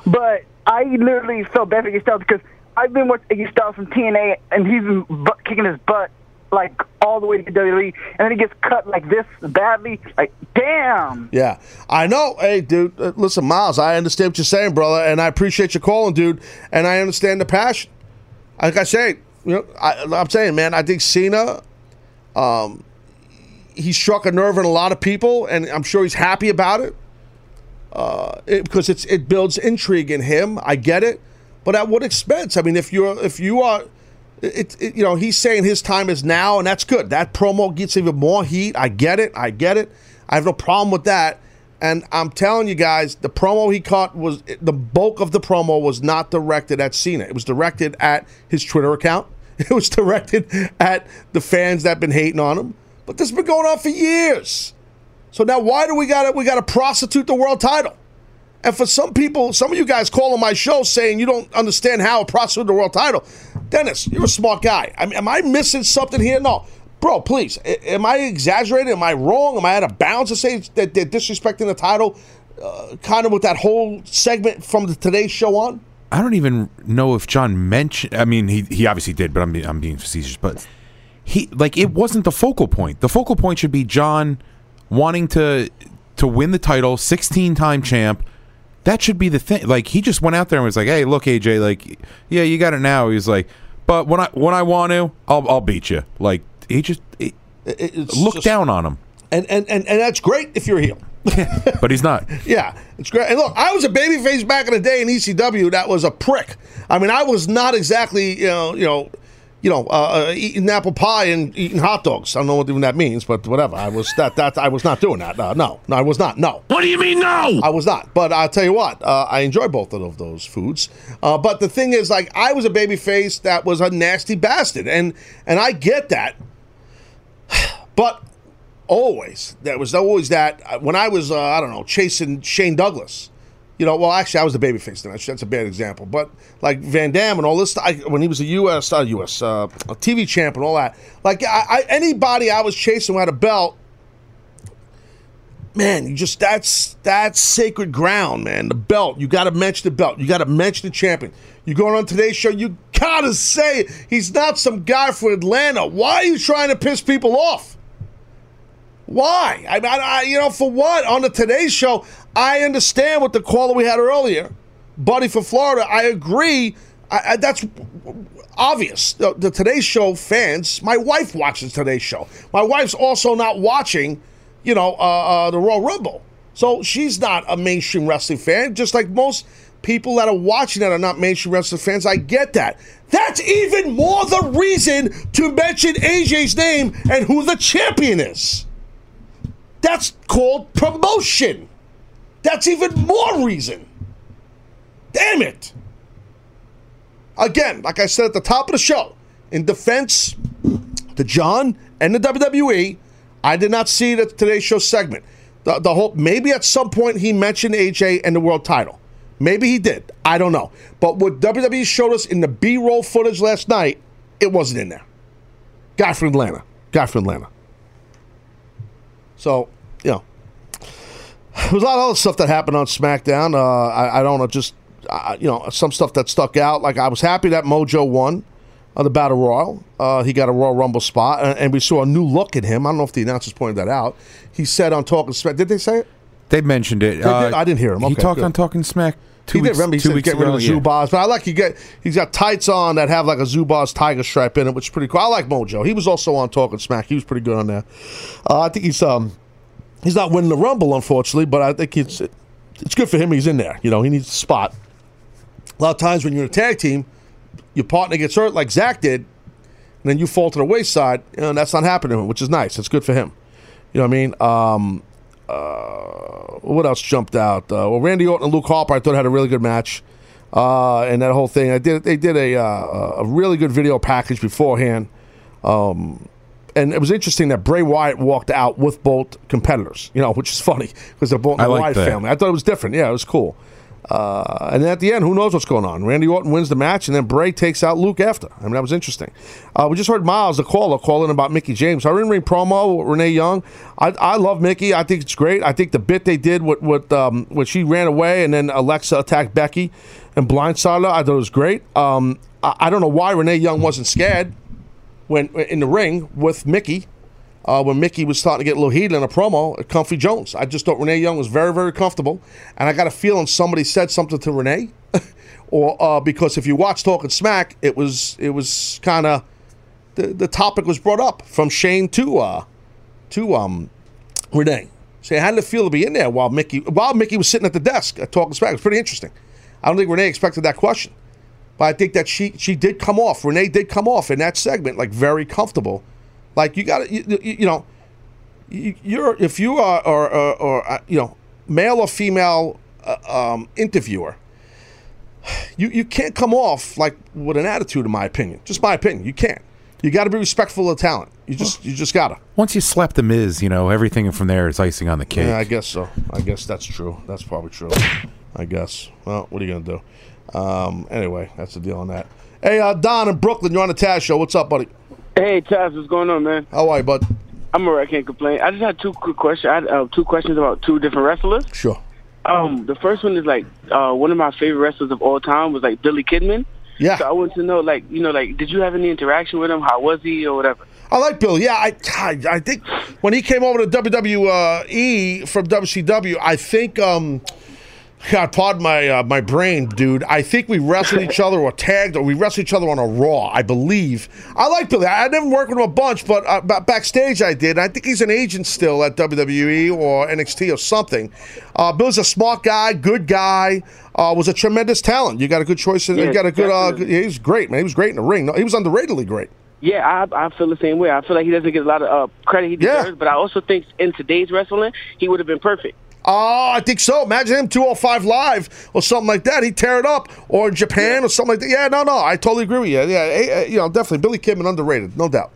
But I literally felt bad for AJ Styles because I've been watching AJ Styles from TNA, and he's been butt kicking his butt like all the way to WWE, and then he gets cut like this badly. Like, damn. Yeah, I know. Hey, dude, uh, listen, Miles, I understand what you're saying, brother, and I appreciate you calling, dude, and I understand the passion. Like I say, you know, I, I'm saying, man, I think Cena, um, he struck a nerve in a lot of people, and I'm sure he's happy about it uh, it, because it's it builds intrigue in him. I get it, but at what expense? I mean, if you're if you are, it, it, you know, he's saying his time is now, and that's good. That promo gets even more heat. I get it. I get it. I have no problem with that. And I'm telling you guys, the promo he caught was the bulk of the promo was not directed at Cena. It was directed at his Twitter account. *laughs* It was directed at the fans that have been hating on him. But this has been going on for years. So now why do we got to we got to prostitute the world title? And for some people, some of you guys call on my show saying you don't understand how a prostitute the world title. Dennis, you're a smart guy. I mean, am I missing something here? No. Bro, please. Am I exaggerating? Am I wrong? Am I out of bounds to say that they're disrespecting the title uh, kind of with that whole segment from the Today Show on? I don't even know if John mentioned. I mean, he he obviously did, but I'm I'm being facetious. But he like it wasn't the focal point. The focal point should be John wanting to to win the title, 16 time champ. That should be the thing. Like he just went out there and was like, "Hey, look, AJ, like, yeah, you got it now." He's like, "But when I when I want to, I'll I'll beat you." Like he just he, look just- down on him, And, and, and, and that's great if you're a *laughs* heel. but he's not. Yeah, it's great. And look, I was a babyface back in the day in ECW. That was a prick. I mean, I was not exactly, you know, you know, you know, uh, uh, eating apple pie and eating hot dogs. I don't know what even that means, but whatever. I was that that I was not doing that. Uh, no, no, I was not. No. What do you mean, no? I was not. But I'll tell you what, uh, I enjoy both of those foods. Uh, but the thing is, like, I was a baby face that was a nasty bastard, and and I get that. *sighs* But always, there was always that uh, when I was, uh, I don't know, chasing Shane Douglas. You know, well, actually, I was the babyface then. That's a bad example. But like Van Dam and all this, I, when he was a U.S. U.S. Uh, a TV champ and all that, like I, I, anybody I was chasing had a belt, man, you just that's that's sacred ground, man. The belt, you got to mention the belt. You got to mention the champion. You're going on today's show, you gotta say it. he's not some guy for Atlanta. Why are you trying to piss people off? Why? I, I, I you know, for what? On the Today Show, I understand what the caller we had earlier, Buddy for Florida. I agree. I, I, that's obvious. The, the Today Show fans. My wife watches Today Show. My wife's also not watching, you know, uh, uh, the Royal Rumble. So she's not a mainstream wrestling fan. Just like most people that are watching that are not mainstream wrestling fans. I get that. That's even more the reason to mention AJ's name and who the champion is. That's called promotion. That's even more reason. Damn it. Again, like I said at the top of the show, in defense to John and the WWE, I did not see at today's show segment. The, the whole maybe at some point he mentioned AJ and the world title. Maybe he did. I don't know. But what WWE showed us in the B-roll footage last night, it wasn't in there. Guy from Atlanta. Guy from Atlanta. So, you know, *sighs* there was a lot of other stuff that happened on SmackDown. Uh, I, I don't know, just uh, you know, some stuff that stuck out. Like I was happy that Mojo won uh, the Battle Royal. Uh, he got a Royal Rumble spot, and, and we saw a new look at him. I don't know if the announcers pointed that out. He said on Talking Smack. Did they say it? They mentioned it. They did? I didn't hear him. He talked good. on Talking Smack. Two he weeks, did. Remember, he said get rid of the yeah. Zubaz, but I like he get he's got tights on that have like a Zubaz tiger stripe in it, which is pretty cool. I like Mojo. He was also on Talking Smack. He was pretty good on there. Uh, I think he's um he's not winning the Rumble, unfortunately, but I think it's it's good for him. He's in there. You know, he needs a spot. A lot of times when you're in a tag team, your partner gets hurt like Zack did, and then you fall to the wayside. and that's not happening to him, which is nice. It's good for him. You know what I mean? Um, uh, what else jumped out? Uh, well, Randy Orton and Luke Harper, I thought had a really good match, uh, and that whole thing. I did. They did a uh, a really good video package beforehand, um, and it was interesting that Bray Wyatt walked out with both competitors. You know, which is funny because they're both in I the like Wyatt that. family. I thought it was different. Yeah, it was cool. Uh, and then at the end, who knows what's going on? Randy Orton wins the match, and then Bray takes out Luke after. I mean, that was interesting. Uh, we just heard Miles, the caller, calling about Mickie James. Her in-ring promo with Renee Young. I, I love Mickie. I think it's great. I think the bit they did with, with um, when she ran away and then Alexa attacked Becky and blindsided her, I thought it was great. Um, I, I don't know why Renee Young wasn't scared when in the ring with Mickie. Uh, when Mickie was starting to get a little heated in a promo at Comfy Jones. I just thought Renee Young was very, very comfortable. And I got a feeling somebody said something to Renee. *laughs* or uh, because if you watch Talking Smack, it was it was kind of the, the topic was brought up from Shane to uh, to um, Renee. Say, how did it feel to be in there while Mickie while Mickie was sitting at the desk at Talking Smack? It was pretty interesting. I don't think Renee expected that question. But I think that she she did come off. Renee did come off in that segment like very comfortable. Like you got to you, you, know you, you're if you are or, or, or uh, you know male or female uh, um, interviewer, you you can't come off like with an attitude. In my opinion, just my opinion, you can't. You got to be respectful of talent. You just you just gotta. Once you slap the Miz, you know everything from there is icing on the cake. Yeah, I guess so. I guess that's true. That's probably true. I guess. Well, what are you gonna do? Um, anyway, that's the deal on that. Hey, uh, Don in Brooklyn, you're on the Taz show. What's up, buddy? Hey, Taz, what's going on, man? How are you, bud? I'm alright. Can't complain. I just had two quick questions. I had uh, two questions about two different wrestlers. Sure. Um, the first one is like uh, one of my favorite wrestlers of all time was like Billy Kidman. Yeah. So I want to know, like, you know, like, did you have any interaction with him? How was he, or whatever? I like Bill. Yeah, I, I, I think when he came over to WWE from WCW, I think, um, God, pardon my uh, my brain, dude. I think we wrestled each other or tagged or we wrestled each other on a Raw, I believe. I like Billy. I, didn't work with him a bunch, but uh, ba- backstage I did. I think he's an agent still at WWE or NXT or something. Uh, Bill's a smart guy, good guy. Uh, was a tremendous talent. You got a good choice. You Yeah, got a good. Uh, definitely. yeah, he was great, man. He was great in the ring. No, he was underratedly great. Yeah, I, I feel the same way. I feel like he doesn't get a lot of uh, credit he deserves, but I also think in today's wrestling, he would have been perfect. Oh, I think so. Imagine him 205 live or something like that. He'd tear it up. Or in Japan or something like that. Yeah, no, no. I totally agree with you. Yeah, eh, eh, you know, definitely. Billy Kidman underrated, no doubt.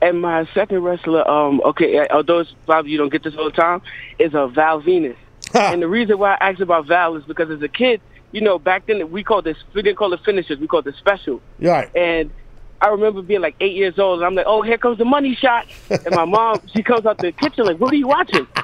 And my second wrestler, um, okay, uh, although it's probably you don't get this all the time, is uh, Val Venis. *laughs* and the reason why I asked about Val is because as a kid, you know, back then we called this, we didn't call it finishers, we called it special. Right. And I remember being like eight years old, and I'm like, oh, here comes the money shot. And my mom, she comes out the kitchen like, what are you watching? *laughs*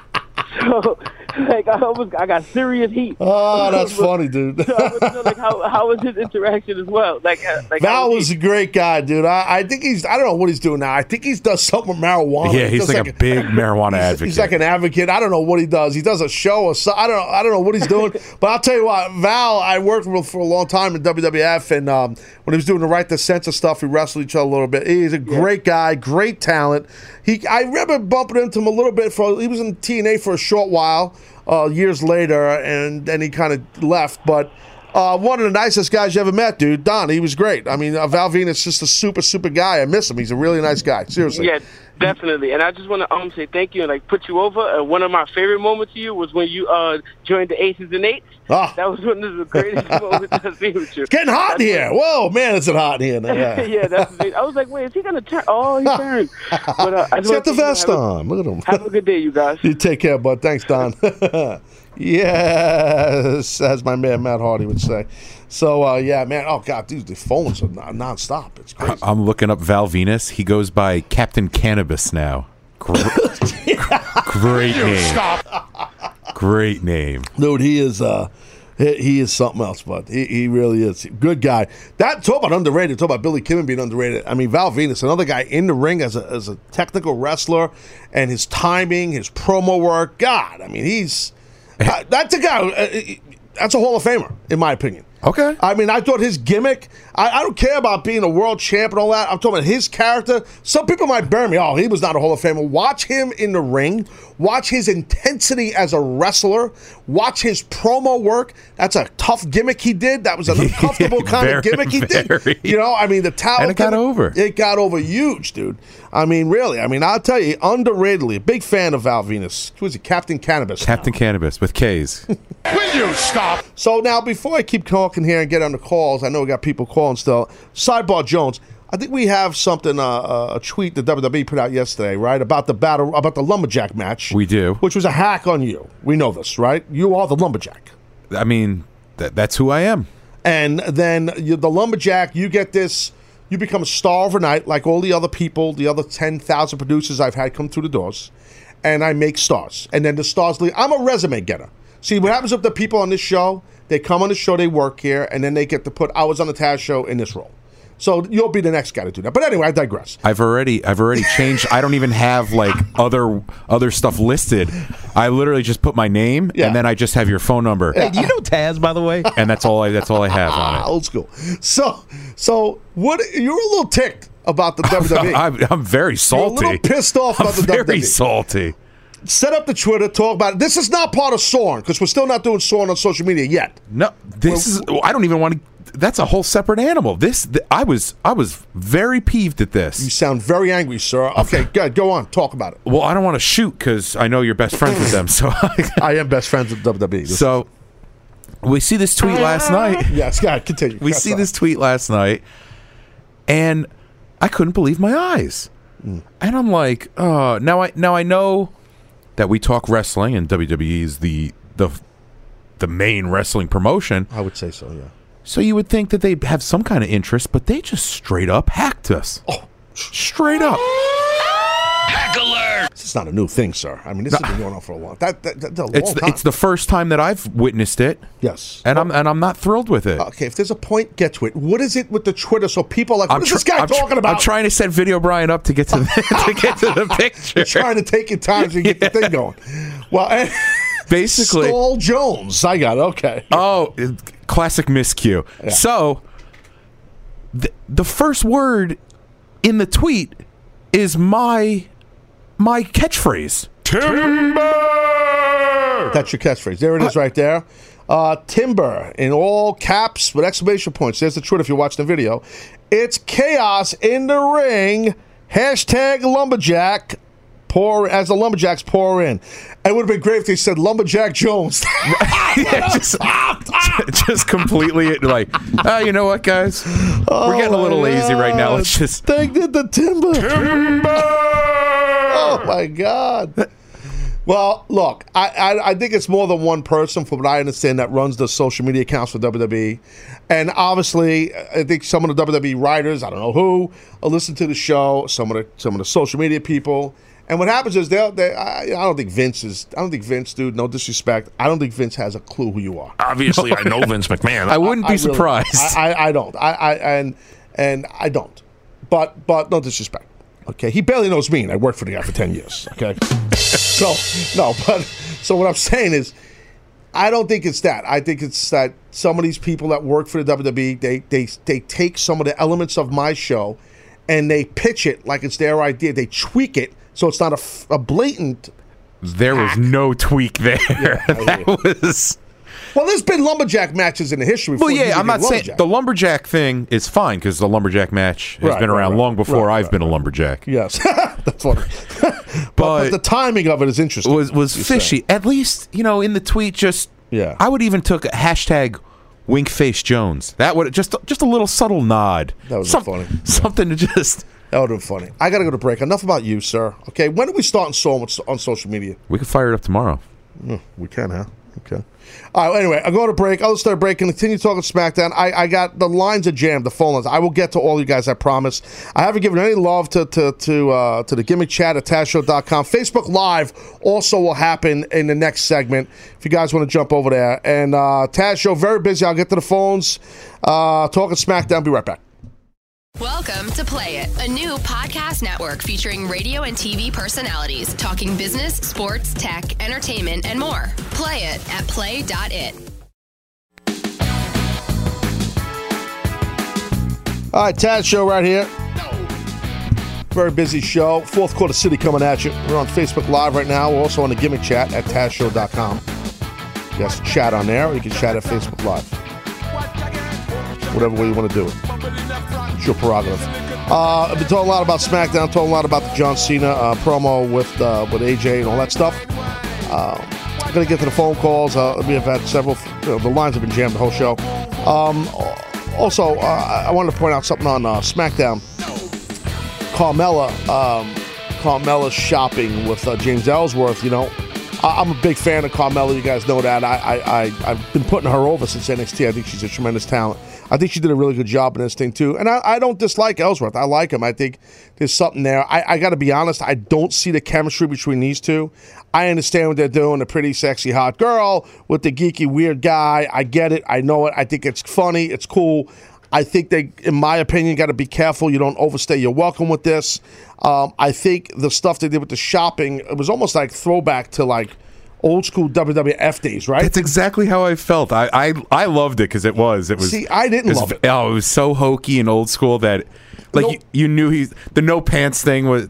So, *laughs* like, I was, I got serious heat. Oh, *laughs* that's funny, dude. So I want to know, like, how, how was his interaction as well? Like, uh, like Val was was a great guy, dude. I, I think he's, I don't know what he's doing now. I think he's does something with marijuana. Yeah, he's does like, a big marijuana he's, advocate. He's like an advocate. I don't know what he does. He does a show or so. I don't know. I don't know what he's doing. *laughs* but I'll tell you what, Val. I worked with for a long time in WWF, and um, when he was doing the right to censor stuff, we wrestled each other a little bit. He's a great guy, great talent. He, I remember bumping into him a little bit for. He was in TNA for a short while, uh, years later, and then he kind of left, but. Uh, one of the nicest guys you ever met, dude. Don, he was great. I mean, uh, Val Venis just a super, super guy. I miss him. He's a really nice guy. Seriously. Yeah, definitely. And I just want to um say thank you and like put you over. Uh, one of my favorite moments of you was when you uh joined the Aces and Eights. Ah. That was one of the greatest *laughs* moments I've seen with you. It's getting hot in here. Whoa, man, is it hot in here? Yeah, *laughs* Yeah. that's. I was like, wait, is he gonna turn? Oh, he turned. But uh, I just got the say, you know, vest have a- on. Look at him. Have a good day, you guys. *laughs* You take care, bud. Thanks, Don. yes, as my man Matt Hardy would say. So, uh, yeah, man. Oh, God, dude, the phones are non- nonstop. It's crazy. I'm looking up Val Venis. He goes by Captain Cannabis now. Gr- *laughs* Great name. Great name. Dude, he is uh he, he is something else, bud. He, he really is. Good guy. That talk about underrated, talk about Billy Kidman being underrated. I mean, Val Venis, another guy in the ring as a as a technical wrestler and his timing, his promo work. God, I mean, he's *laughs* uh, that's a guy uh, that's a Hall of Famer, in my opinion. Okay. I mean, I thought his gimmick, I, I don't care about being a world champ and all that. I'm talking about his character. Some people might bury me. Oh, he was not a Hall of Famer. Watch him in the ring. Watch his intensity as a wrestler. Watch his promo work. That's a tough gimmick he did. That was *laughs* an uncomfortable kind of gimmick he very. did. You know, I mean, the talent. And it got over. It got over huge, dude. I mean, really. I mean, I'll tell you, underratedly, a big fan of Val Venis. Who was he? Captain Cannabis. Captain Cannabis with K's. *laughs* Will you stop? So now, before I keep talking here and get on the calls, I know we got people calling still. Sidebar Jones, I think we have something, uh, uh, a tweet that WWE put out yesterday, right, about the battle, about the lumberjack match, we do. which was a hack on you. We know this, right? You are the lumberjack. I mean, th- that's who I am. And then you, the lumberjack, you get this, you become a star overnight, like all the other people, the other 10,000 producers I've had come through the doors, and I make stars. And then the stars leave. I'm a resume getter. See, what happens with the people on this show, they come on the show, they work here, and then they get to put, I was on the Taz show in this role. So you'll be the next guy to do that. But anyway, I digress. I've already I've already changed. I don't even have like *laughs* other other stuff listed. I literally just put my name Yeah. and then I just have your phone number. Hey, do you know Taz, by the way? And that's all I that's all I have on Ah, it. old school. So, so what? You're a little ticked about the *laughs* WWE. I'm, I'm very salty. You're a little pissed off I'm about the very WWE. salty. Set up the Twitter, talk about it. This is not part of Sorn because we're still not doing Sorn on social media yet. No, this is. I don't even want to. That's a whole separate animal. This th- I was I was very peeved at this. You sound very angry, sir. Okay, good. Go on. Talk about it. Well, I don't want to shoot because I know you're best friends with them. So *laughs* I am best friends with WWE. so we see this tweet last *laughs* night. yes, God, continue. We That's see all. this tweet last night, and I couldn't believe my eyes. Mm. And I'm like, oh, now I now I know that we talk wrestling, and WWE is the the the main wrestling promotion. I would say so. Yeah. So you would think that they have some kind of interest, but they just straight up hacked us. Oh, straight up. Hack alert! This is not a new thing, sir. I mean, this has been going on for a long. That, that, that, a long It's the, time. it's the first time that I've witnessed it. Yes. And I'm and I'm not thrilled with it. okay, if there's a point, get to it. What is it with the Twitter? So people are like, what is tr- this guy I'm tr- talking about? I'm trying to set Video Brian up to get to the, *laughs* to get to the *laughs* picture. You're trying to take your time to get the thing *laughs* going. Well, Basically, Stall Jones. I got it. Okay. Oh, classic miscue. So, the, the first word in the tweet is my my catchphrase. Timber. That's your catchphrase. There it is, right there. Uh, timber in all caps with exclamation points. There's the Twitter if you're watching the video. It's chaos in the ring. Hashtag lumberjack. Pour as the lumberjacks pour in. It would have been great if they said lumberjack Jones. Yeah, *laughs* just, *laughs* just completely like, ah, you know what, guys? We're getting a little lazy right now. Let's just did the timber. Timber. Oh my god. Well, look, I, I I think it's more than one person, from what I understand, that runs the social media accounts for WWE, and obviously, I think some of the WWE writers, I don't know who, are listening to the show. Some of the some of the social media people, and what happens is they'll. They, I, I don't think Vince is. I don't think Vince, dude. No disrespect. I don't think Vince has a clue who you are. Obviously, I know Vince McMahon. I wouldn't be really- surprised. I, I, I don't. I, I and and I don't. But but no disrespect. Okay, he barely knows me, and I worked for the guy for ten years. Okay, *laughs* so no, but so what I'm saying is, I don't think it's that. I think it's that some of these people that work for the WWE, they they they take some of the elements of my show, and they pitch it like it's their idea. They tweak it so it's not a, f- a blatant. there was no tweak there. *laughs* that was. Well, there's been lumberjack matches in the history. Well, yeah, I'm not saying the lumberjack thing is fine because the lumberjack match has Right, been around right, long before right, I've been a lumberjack. Yes, *laughs* that's funny. *laughs* but, but the timing of it is interesting. was was fishy. At least you know in the tweet, just Yeah. I would even took a hashtag wink face Jones. That would just just a little subtle nod. That was Some- funny. Something to just. That would have been funny. I got to go to break. Enough about you, sir. Okay, when are we starting so much on social media? We can fire it up tomorrow. Mm, we can, huh? Okay. All right. Anyway, I'll go to break. I'll start break and continue talking SmackDown. I, I got the lines are jammed, the phone lines. I will get to all you guys. I promise. I haven't given any love to to to uh, to the gimmick chat at TazShow.com. Facebook Live also will happen in the next segment. If you guys want to jump over there and uh, Taz Show very busy. I'll get to the phones. Uh, talking SmackDown. Be right back. Welcome to Play It, a new podcast network featuring radio and TV personalities talking business, sports, tech, entertainment, and more. Play it at play.it. All right, Taz Show right here. Very busy show. Fourth quarter city coming at you. We're on Facebook Live right now. We're also on the gimmick chat at TazShow.com. Can chat on there or you can chat at Facebook Live. Whatever way you want to do it. It's your prerogative. Uh, I've been talking a lot about SmackDown, talking a lot about the John Cena uh, promo with uh, with AJ and all that stuff. I'm going to get to the phone calls. Uh, we have had several, you know, the lines have been jammed the whole show. Um, also, uh, I wanted to point out something on uh, SmackDown. Carmella, um, Carmella's shopping with James Ellsworth. You know, I'm a big fan of Carmella. You guys know that. I, I, I I've been putting her over since NXT. I think she's a tremendous talent. I think she did a really good job in this thing too. And I, I don't dislike Ellsworth. I like him. I think there's something there. I, I got to be honest. I don't see the chemistry between these two. I understand what they're doing. A pretty sexy hot girl with the geeky weird guy. I get it. I know it. I think it's funny. It's cool. I think they, in my opinion, got to be careful. You don't overstay your welcome with this. Um, I think the stuff they did with the shopping, it was almost like throwback to like old school WWF days, right? That's exactly how I felt. I I, I loved it because it was. It was. See, I didn't was- love it. Oh, it was so hokey and old school that, like, No- you, you knew he the no pants thing was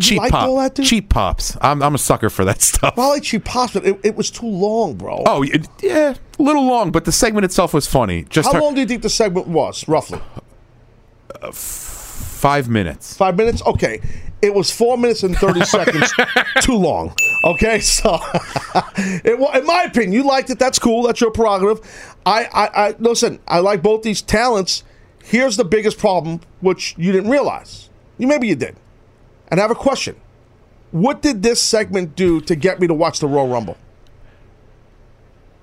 cheap pop. all that, dude? cheap pops. I'm I'm a sucker for that *laughs* stuff. Well, like she pops, but it, it was too long, bro. Oh it- yeah, a little long, but the segment itself was funny. Just How her- long do you think the segment was, roughly? five minutes. Five minutes? Okay. It was four minutes and 30 *laughs* seconds too long. Okay, *laughs* so it, in my opinion, you liked it. That's cool. That's your prerogative. I, I, I listen. I like both these talents. Here's the biggest problem, which you didn't realize. You maybe you did. And I have a question. What did this segment do to get me to watch the Royal Rumble?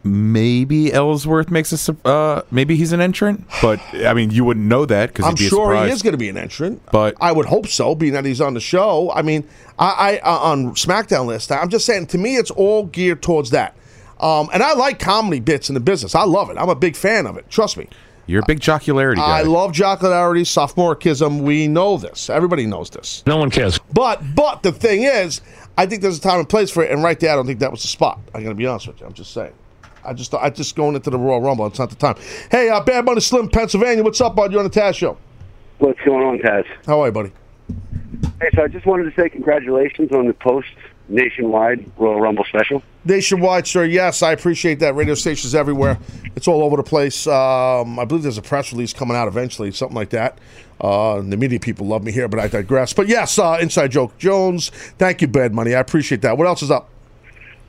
Maybe Ellsworth makes a sur- uh, maybe he's an entrant, but I mean you wouldn't know that because I'm be sure surprise. he is going to be an entrant. But I would hope so, being that he's on the show. I mean, I, I uh, on SmackDown list. I'm just saying. To me, it's all geared towards that. Um, and I like comedy bits in the business. I love it. I'm a big fan of it. Trust me. You're a big jocularity guy. I love jocularity, sophomoricism. We know this. Everybody knows this. No one cares. But but the thing is, I think there's a time and place for it. And right there, I don't think that was the spot. I'm going to be honest with you. I'm just saying. I just I just going into the Royal Rumble. It's not the time. Hey, uh, Bad Money Slim, Pennsylvania. What's up, bud? You're on the Taz show. What's going on, Taz? How are you, buddy? Hey, so I just wanted to say congratulations on the post nationwide Royal Rumble special. Nationwide, sir. Yes, I appreciate that. Radio stations everywhere. It's all over the place. Um, I believe there's a press release coming out eventually, something like that. Uh, the media people love me here, but I digress. But yes, uh, Inside Joke Jones. Thank you, Bad Money. I appreciate that. What else is up?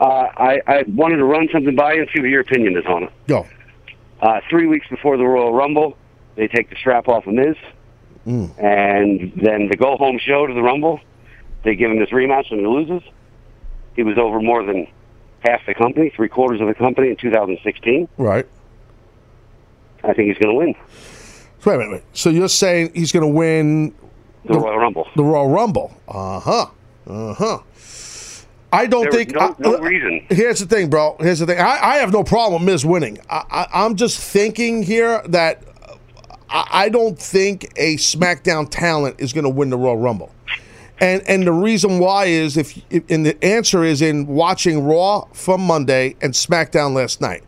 Uh, I, I wanted to run something by you and see what your opinion is on it. Go. Uh, three weeks before the Royal Rumble, they take the strap off of Miz, Mm. and then the go home show to the Rumble, they give him this rematch and he loses. He was over more than half the company, three quarters of the company in 2016. Right. I think he's going to win wait, wait, wait. So you're saying he's going to win the Royal Rumble. the Royal Rumble? Uh huh. Uh huh. I don't There think. no- no I- reason. Here's the thing, bro. Here's the thing. I, I have no problem with Miz winning. I, I, I'm just thinking here that uh, I, I don't think a SmackDown talent is going to win the Royal Rumble. And and the reason why is if, if and the answer is in watching Raw from Monday and SmackDown last night.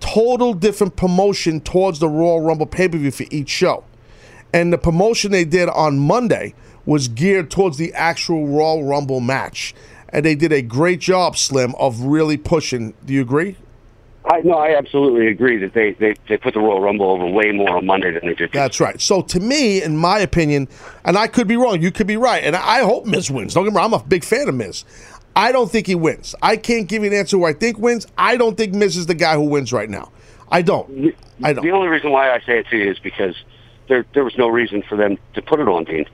Total different promotion towards the Royal Rumble pay per view for each show. And the promotion they did on Monday was geared towards the actual Royal Rumble match. And they did a great job, Slim, of really pushing. Do you agree? I no, I absolutely agree that they, they, they put the Royal Rumble over way more on Monday than they did. That's right. So to me, in my opinion, and I could be wrong, you could be right, and I hope Miz wins. Don't get me wrong, I'm a big fan of Miz. I don't think he wins. I can't give you an answer who I think wins. I don't think Miz is the guy who wins right now. I don't. I don't. The only reason why I say it to you is because there there was no reason for them to put it on Dean.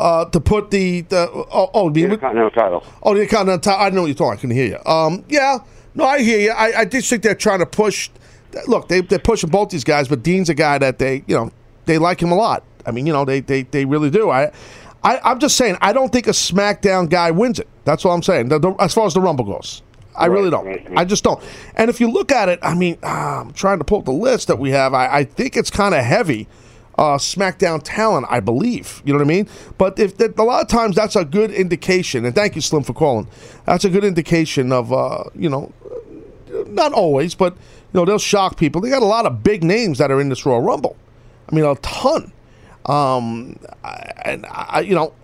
Uh, to put the the oh oh the Intercontinental title. Oh, the Intercontinental title. I know what you're talking. I couldn't hear you. Um, yeah, no, I hear you. I, I just think they're trying to push. Look, they they're pushing both these guys, but Dean's a guy that they you know they like him a lot. I mean, you know, they they, they really do. I, I I'm just saying. I don't think a SmackDown guy wins it. That's all I'm saying. The- the- as far as the Rumble goes. I really don't. I just don't. And if you look at it, I mean, ah, I'm trying to pull up the list that we have. I, I think it's kind of heavy. Uh, SmackDown talent, I believe. You know what I mean? But if that, a lot of times that's a good indication. And thank you, Slim, for calling. That's a good indication of uh, you know, not always, but you know they'll shock people. They got a lot of big names that are in this Royal Rumble. I mean, a ton. Um, and I, you know,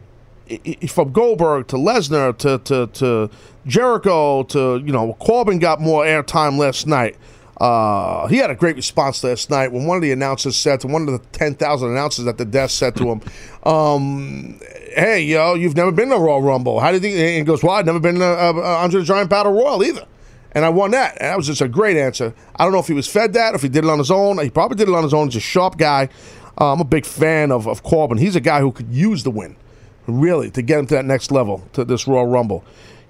from Goldberg to Lesnar to, to to Jericho to you know Corbin got more airtime last night. Uh, he had a great response last night when one of the announcers said to one of the ten thousand announcers at the desk said to him, um, "Hey, yo, you've never been to Royal Rumble. How did you?" And he goes, "Well, I've never been to uh, uh, Andre the Giant Battle Royal either." And I won that. And that was just a great answer. I don't know if he was fed that, if he did it on his own. He probably did it on his own. He's a sharp guy. Uh, I'm a big fan of, of Corbin. He's a guy who could use the win, really, to get him to that next level, to this Royal Rumble.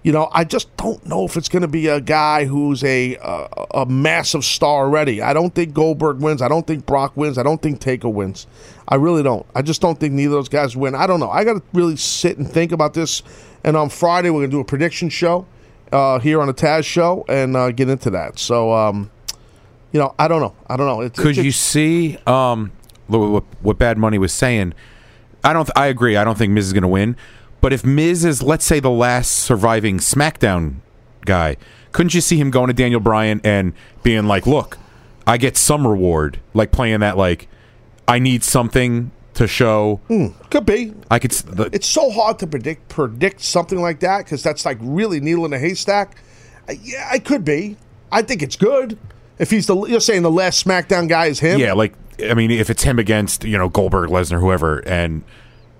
You know, I just don't know if it's going to be a guy who's a, a a massive star already. I don't think Goldberg wins. I don't think Brock wins. I don't think Taker wins. I really don't. I just don't think neither of those guys win. I don't know. I got to really sit and think about this. And on Friday, we're going to do a prediction show uh, here on the Taz show and uh, get into that. So, um, you know, I don't know. I don't know. It's, Could it's- you see um, what, what, what Bad Money was saying? I don't. I agree. I don't think Miz is going to win. But if Miz is, let's say, the last surviving SmackDown guy, couldn't you see him going to Daniel Bryan and being like, "Look, I get some reward, like playing that, like I need something to show." could be. I could. The, it's so hard to predict predict something like that because that's like really needle in a haystack. Uh, yeah, I could be. I think it's good if he's the. You're saying the last SmackDown guy is him. yeah, like I mean, if it's him against you know Goldberg, Lesnar, whoever, and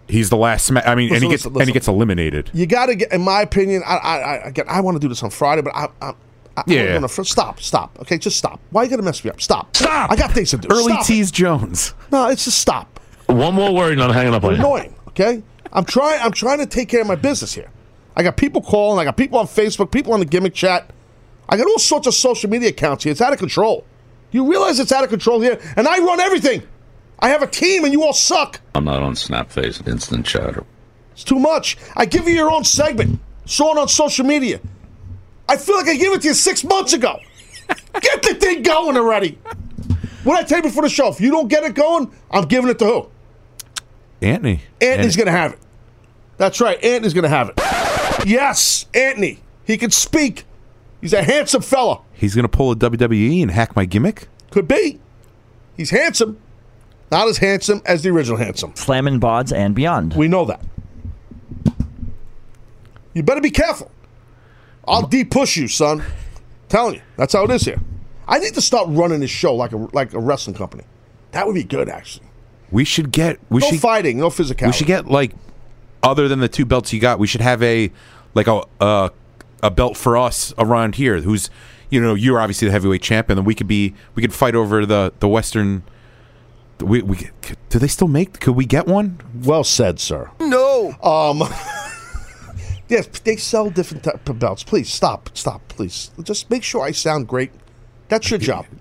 he's the last. Sma- I mean, and he gets listen, and he gets eliminated. You got to get, in my opinion. I, I, I again, I want to do this on Friday, but I, I, I Yeah. I'm gonna, stop, stop. Okay, just stop. Why are you gonna mess me up? Stop, stop. I got things to do. Early Stop it. tease Jones. No, it's just stop. One more word and I'm hanging up on You're annoying. Okay, I'm trying. I'm trying to take care of my business here. I got people calling. I got people on Facebook. People on the gimmick chat. I got all sorts of social media accounts here. It's out of control. You realize it's out of control here? And I run everything. I have a team, and you all suck. I'm not on Snapface, Instant Chatter. It's too much. I give you your own segment. Saw it on social media. I feel like I gave it to you six months ago. *laughs* Get the thing going already. What I tell you before the show, if you don't get it going, I'm giving it to who? Anthony. Anthony's going to have it. That's right. Anthony's going to have it. Yes, Anthony. He can speak. He's a handsome fella. He's going to pull a WWE and hack my gimmick? Could be. He's handsome. Not as handsome as the original handsome. Slamming bods and beyond. We know that. You better be careful. I'll mm. deep push you, son. Telling you, that's how it is here. I need to start running this show like a like a wrestling company. That would be good, actually. We should get. We no should, fighting, no physicality. We should get like, other than the two belts you got, we should have a like a a, a belt for us around here. Who's you know you're obviously the heavyweight champion, and we could be we could fight over the the western. We we do they still make? Could we get one? Well said, sir. No. Um. *laughs* yes, they sell different type of belts. Please stop, stop, please. Just make sure I sound great. That's your job. *laughs*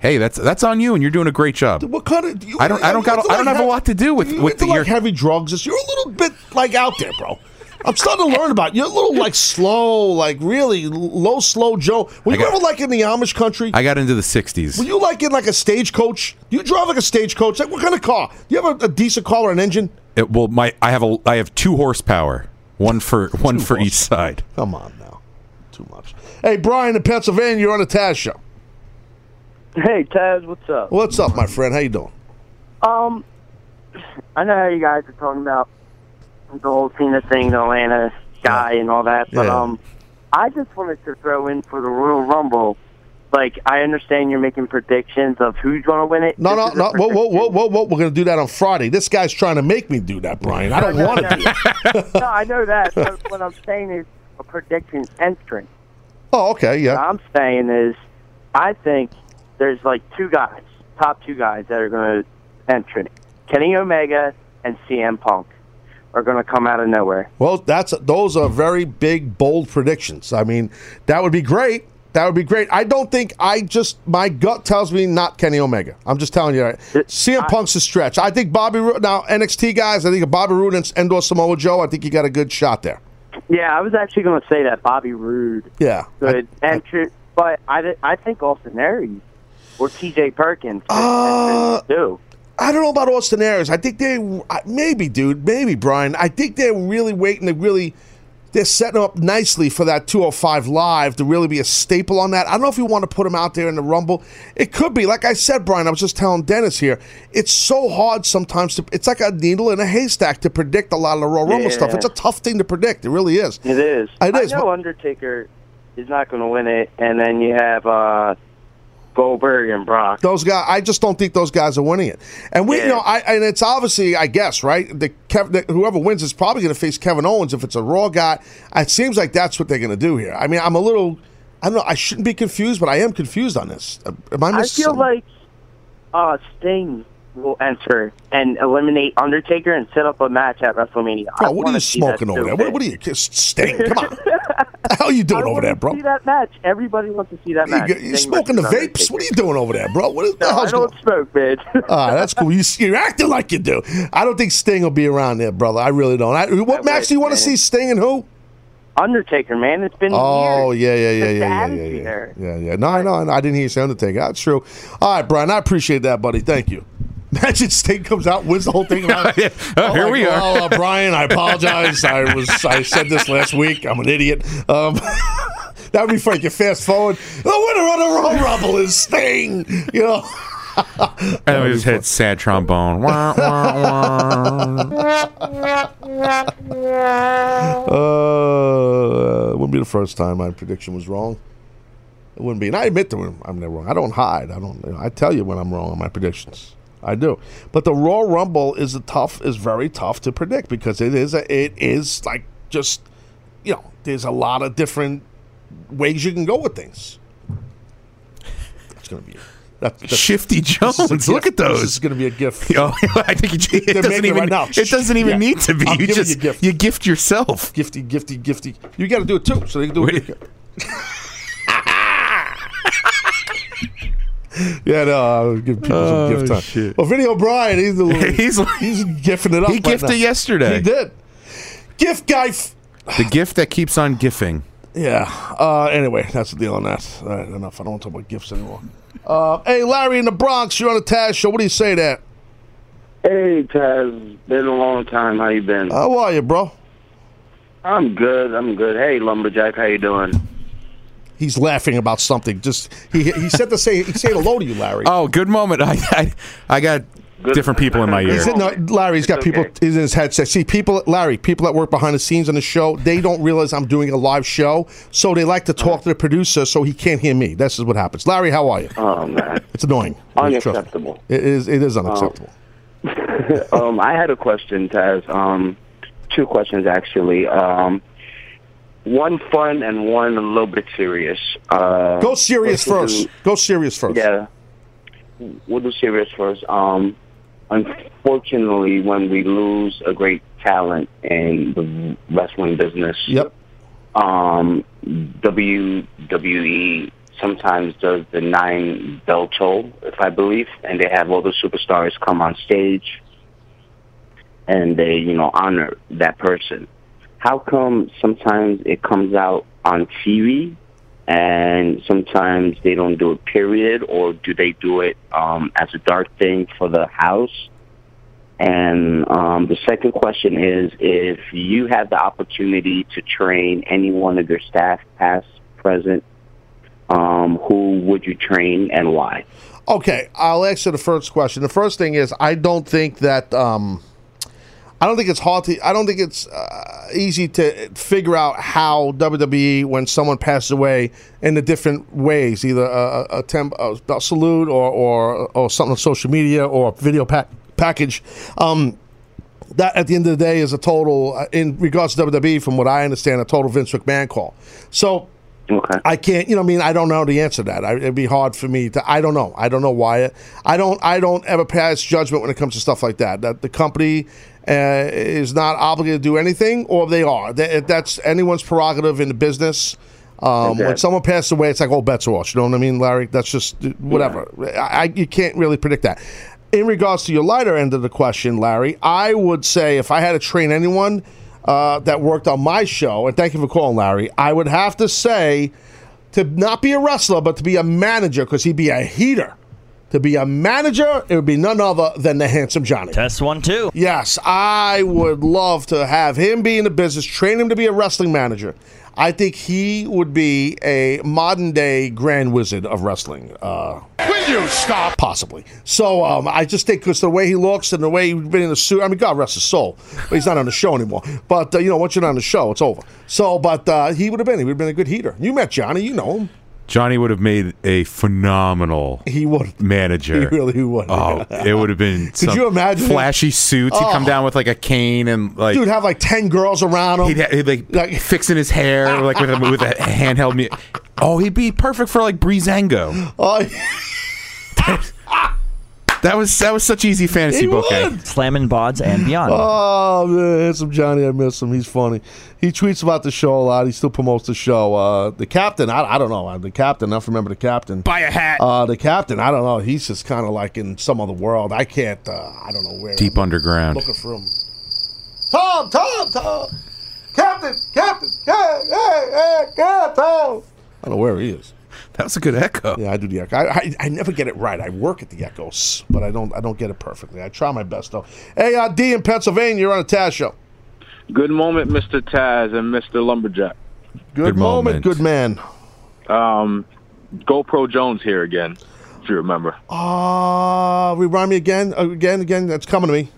Hey, that's that's on you, and you're doing a great job. What kind of? You, I don't I don't got I don't have a lot to do with you with the like your heavy drugs. You're a little bit like out there, bro. I'm starting to learn about you. You're a little like slow, like really low, slow Joe. Were you got- ever like in the Amish country? I got into the '60s. Were you like in like a stagecoach? Do you drive like a stagecoach? Like what kind of car? Do you have a, a decent car or an engine? It, well, my I have a I have two horsepower, one for *laughs* one for each side. Come on now, too much. Hey, Brian in Pennsylvania, you're on the Taz show. Hey Taz, what's up? What's up, my friend? How you doing? Um, I know how you guys are talking about the whole Cena thing, the Atlanta guy, and all that, but Yeah. um, I just wanted to throw in for the Royal Rumble. Like, I understand you're making predictions of who's going to win it. No, This no, no. Whoa, whoa, whoa, whoa, whoa. We're going to do that on Friday. This guy's trying to make me do that, Brian. I don't No, no, want to no. do it. *laughs* no, I know that. But *laughs* what I'm saying is a prediction entrance. Oh, okay, yeah. What I'm saying is, I think there's like two guys, top two guys that are going to enter it. Kenny Omega and CM Punk are going to come out of nowhere. Well, that's those are very big, bold predictions. I mean, that would be great. That would be great. I don't think I just my gut tells me not Kenny Omega. I'm just telling you. Right. CM Punk's a stretch. I think Bobby now NXT guys. I think Bobby Roode and Endor Samoa Joe. I think you got a good shot there. Yeah, I was actually going to say that Bobby Roode Yeah. could enter, but I, I think Austin Aries or T.J. Perkins Uh, too. I don't know about Austin Aries. I think they maybe, dude, maybe Brian. I think they're really waiting to really. They're setting up nicely for that 205 live to really be a staple on that. I don't know if you want to put him out there in the Rumble. It could be, like I said, Brian. I was just telling Dennis here. It's so hard sometimes to. It's like a needle in a haystack to predict a lot of the Royal Rumble Yeah. stuff. It's a tough thing to predict. It really is. It is. It is, I know Undertaker is not going to win it, and then you have uh, Goldberg and Brock. Those guys, I just don't think those guys are winning it. And we, you know, I and it's obviously, I guess, right? The, Kev, the whoever wins is probably going to face Kevin Owens if it's a Raw guy. It seems like that's what they're going to do here. I mean, I'm a little, I don't know, I shouldn't be confused, but I am confused on this. Am I I feel something? like uh, Sting will enter and eliminate Undertaker and set up a match at WrestleMania. I Bro, what are you smoking over there? What, what are you, Sting? Come on. *laughs* are you doing I over there, bro? See that match. Everybody wants to see that match. You, you Sting smoking the vapes? What are you doing over there, bro? What is No, I hell's going don't smoke, man. All right, that's cool. You, you're acting like you do. I don't think Sting will be around there, brother. I really don't. I, what match do you want to see Sting and who? Undertaker, man. It's been Oh years. yeah, yeah, yeah, It's yeah, yeah, yeah, yeah, yeah, yeah. No, I. I know. I didn't hear you say Undertaker. That's true. All right, Brian. I appreciate that, buddy. Thank you. *laughs* Imagine Sting comes out, wins the whole thing. *laughs* Oh, here like, we are. Well, uh, Brian, I apologize. I was I said this last week. I'm an idiot. Um, *laughs* that would be funny. You fast forward. The winner of the Royal Rumble is Sting. You know. And we just hit sad trombone. Wah, wah, wah. Uh, it wouldn't be the first time my prediction was wrong. It wouldn't be, and I admit to it, I'm never wrong. I don't hide. I don't. I tell you when I'm wrong on my predictions. I do. But the Royal Rumble is a tough, is very tough to predict because it is a, it is like just, you know, there's a lot of different ways you can go with things. It's gonna be. That, that's- Shifty this Jones. Look at This those. is going to be a gift. *laughs* Oh, I think it, it doesn't it even. right now. It doesn't even Yeah. need to be. I'm you just you gift. you gift yourself. Gifty, gifty, gifty. You got to do it too, so they can do it. *laughs* Yeah, no, I'll give people Oh, some gift time. shit. Well, Vinny O'Brien, he's the *laughs* He's he's gifting it up. He right gifted now. yesterday. He did. Gift guy. F- The gift that keeps on gifting. yeah. Uh, anyway, that's the deal on that. All right, enough. I don't want to talk about gifts anymore. Uh, hey, Larry in the Bronx, you're on the Taz show. What do you say to that? Hey, Taz. Been a long time. How you been? How are you, bro? I'm good. I'm good. Hey, Lumberjack. How you doing? He's laughing about something. Just he he said to say he said hello to you, Larry. Oh, good moment. I I, I got different people in my He ear. said, no, Larry's got people in his headset. See, people, Larry, people that work behind the scenes on the show, they don't realize I'm doing a live show, so they like to talk to the producer so he can't hear me. This is what happens. Larry, how are you? Oh man, It's annoying. unacceptable. It is. It is unacceptable. *laughs* um, I had a question, Taz. Um, two questions actually. Um, one fun and one a little bit serious. Uh, Go serious first. Go serious first. Yeah, we'll do serious first. Um, unfortunately, when we lose a great talent in the wrestling business, Yep. um, WWE sometimes does the nine bell toll, if I believe, and they have all the superstars come on stage and they, you know, honor that person. How come sometimes it comes out on TV and sometimes they don't do it period or do they do it um, as a dark thing for the house? And um, the second question is if you had the opportunity to train any one of your staff, past, present, um, who would you train and why? Okay, I'll answer the first question. The first thing is, I don't think that. Um, I don't think it's hard to. I don't think it's uh, easy to figure out how WWE, when someone passes away, in the different ways, either a, a, a, temp, a, salute or, or or something on social media or a video pack, package. Um, that at the end of the day is a total, uh, in regards to WWE, from what I understand, a total Vince McMahon call. So Okay. I can't, you know, I mean, I don't know the answer to that. I, it'd be hard for me to. I don't know. I don't know why. I don't. I don't ever pass judgment when it comes to stuff like that. That the company uh, is not obligated to do anything, or they are. That, that's anyone's prerogative in the business. Um, Okay. When someone passes away, it's like all bets are off. You know what I mean, Larry? That's just whatever. I, I, you can't really predict that. In regards to your lighter end of the question, Larry, I would say if I had to train anyone uh, that worked on my show, and thank you for calling, Larry, I would have to say to not be a wrestler, but to be a manager, because he'd be a heater. To be a manager, it would be none other than the handsome Johnny. Test one, two. Yes, I would love to have him be in the business, train him to be a wrestling manager. I think he would be a modern day grand wizard of wrestling. Uh, Will you stop? Possibly. So um, I just think because the way he looks and the way he's been in the suit, I mean, God rest his soul, but he's not on the show anymore. But uh, you know, once you're not on the show, it's over. So, but uh, he would have been. He would have been a good heater. You met Johnny, you know him. Johnny would have made a phenomenal he would manager. He really would. Oh, it would have been. *laughs* Could you imagine flashy suits? He'd come Oh. down with like a cane and like Dude, have like ten girls around him. He'd, ha- he'd like, *laughs* fixing his hair like with a, with a handheld. Me- oh, he'd be perfect for like Breezango. Oh, *laughs* that was that was such easy fantasy He booking. would. Slamming bods and beyond. Oh man, handsome Johnny, I miss him. He's funny. He tweets about the show a lot. He still promotes the show. Uh, the captain, I, I don't know. Uh, The captain, I don't remember the captain. Buy a hat. Uh, the captain, I don't know. He's just kind of like in some other world. I can't. Uh, I don't know where. Deep I'm underground. Looking for him. Tom, Tom, Tom, Captain, Captain, hey, hey, hey, Captain. I don't know where he is. That was a good echo. Yeah, I do the echo. I, I, I never get it right. I work at the echoes, but I don't I don't get it perfectly. I try my best though. Hey, uh, D in Pennsylvania, you're on a Taz show. Good moment, Mr. Taz and Mr. Lumberjack. Good, moment, good man. Um, GoPro Jones here again, if you remember. Ah, uh, remind me again, uh, again, again. That's coming to me.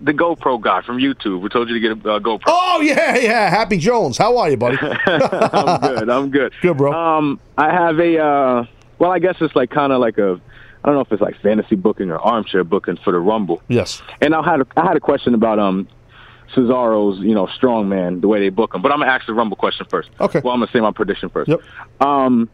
The GoPro guy from YouTube. We told you to get a uh, GoPro. Oh yeah, yeah. Happy Jones. How are you, buddy? *laughs* I'm good. I'm good. *laughs* Good, bro. Um, I have a. Uh, well, I guess it's like kind of like a. I don't know if it's like fantasy booking or armchair booking for the Rumble. Yes. And I had a, I had a question about um Cesaro's you know strongman the way they book him, but I'm gonna ask the Rumble question first. Okay. Well, I'm gonna say my prediction first. Yep. Um,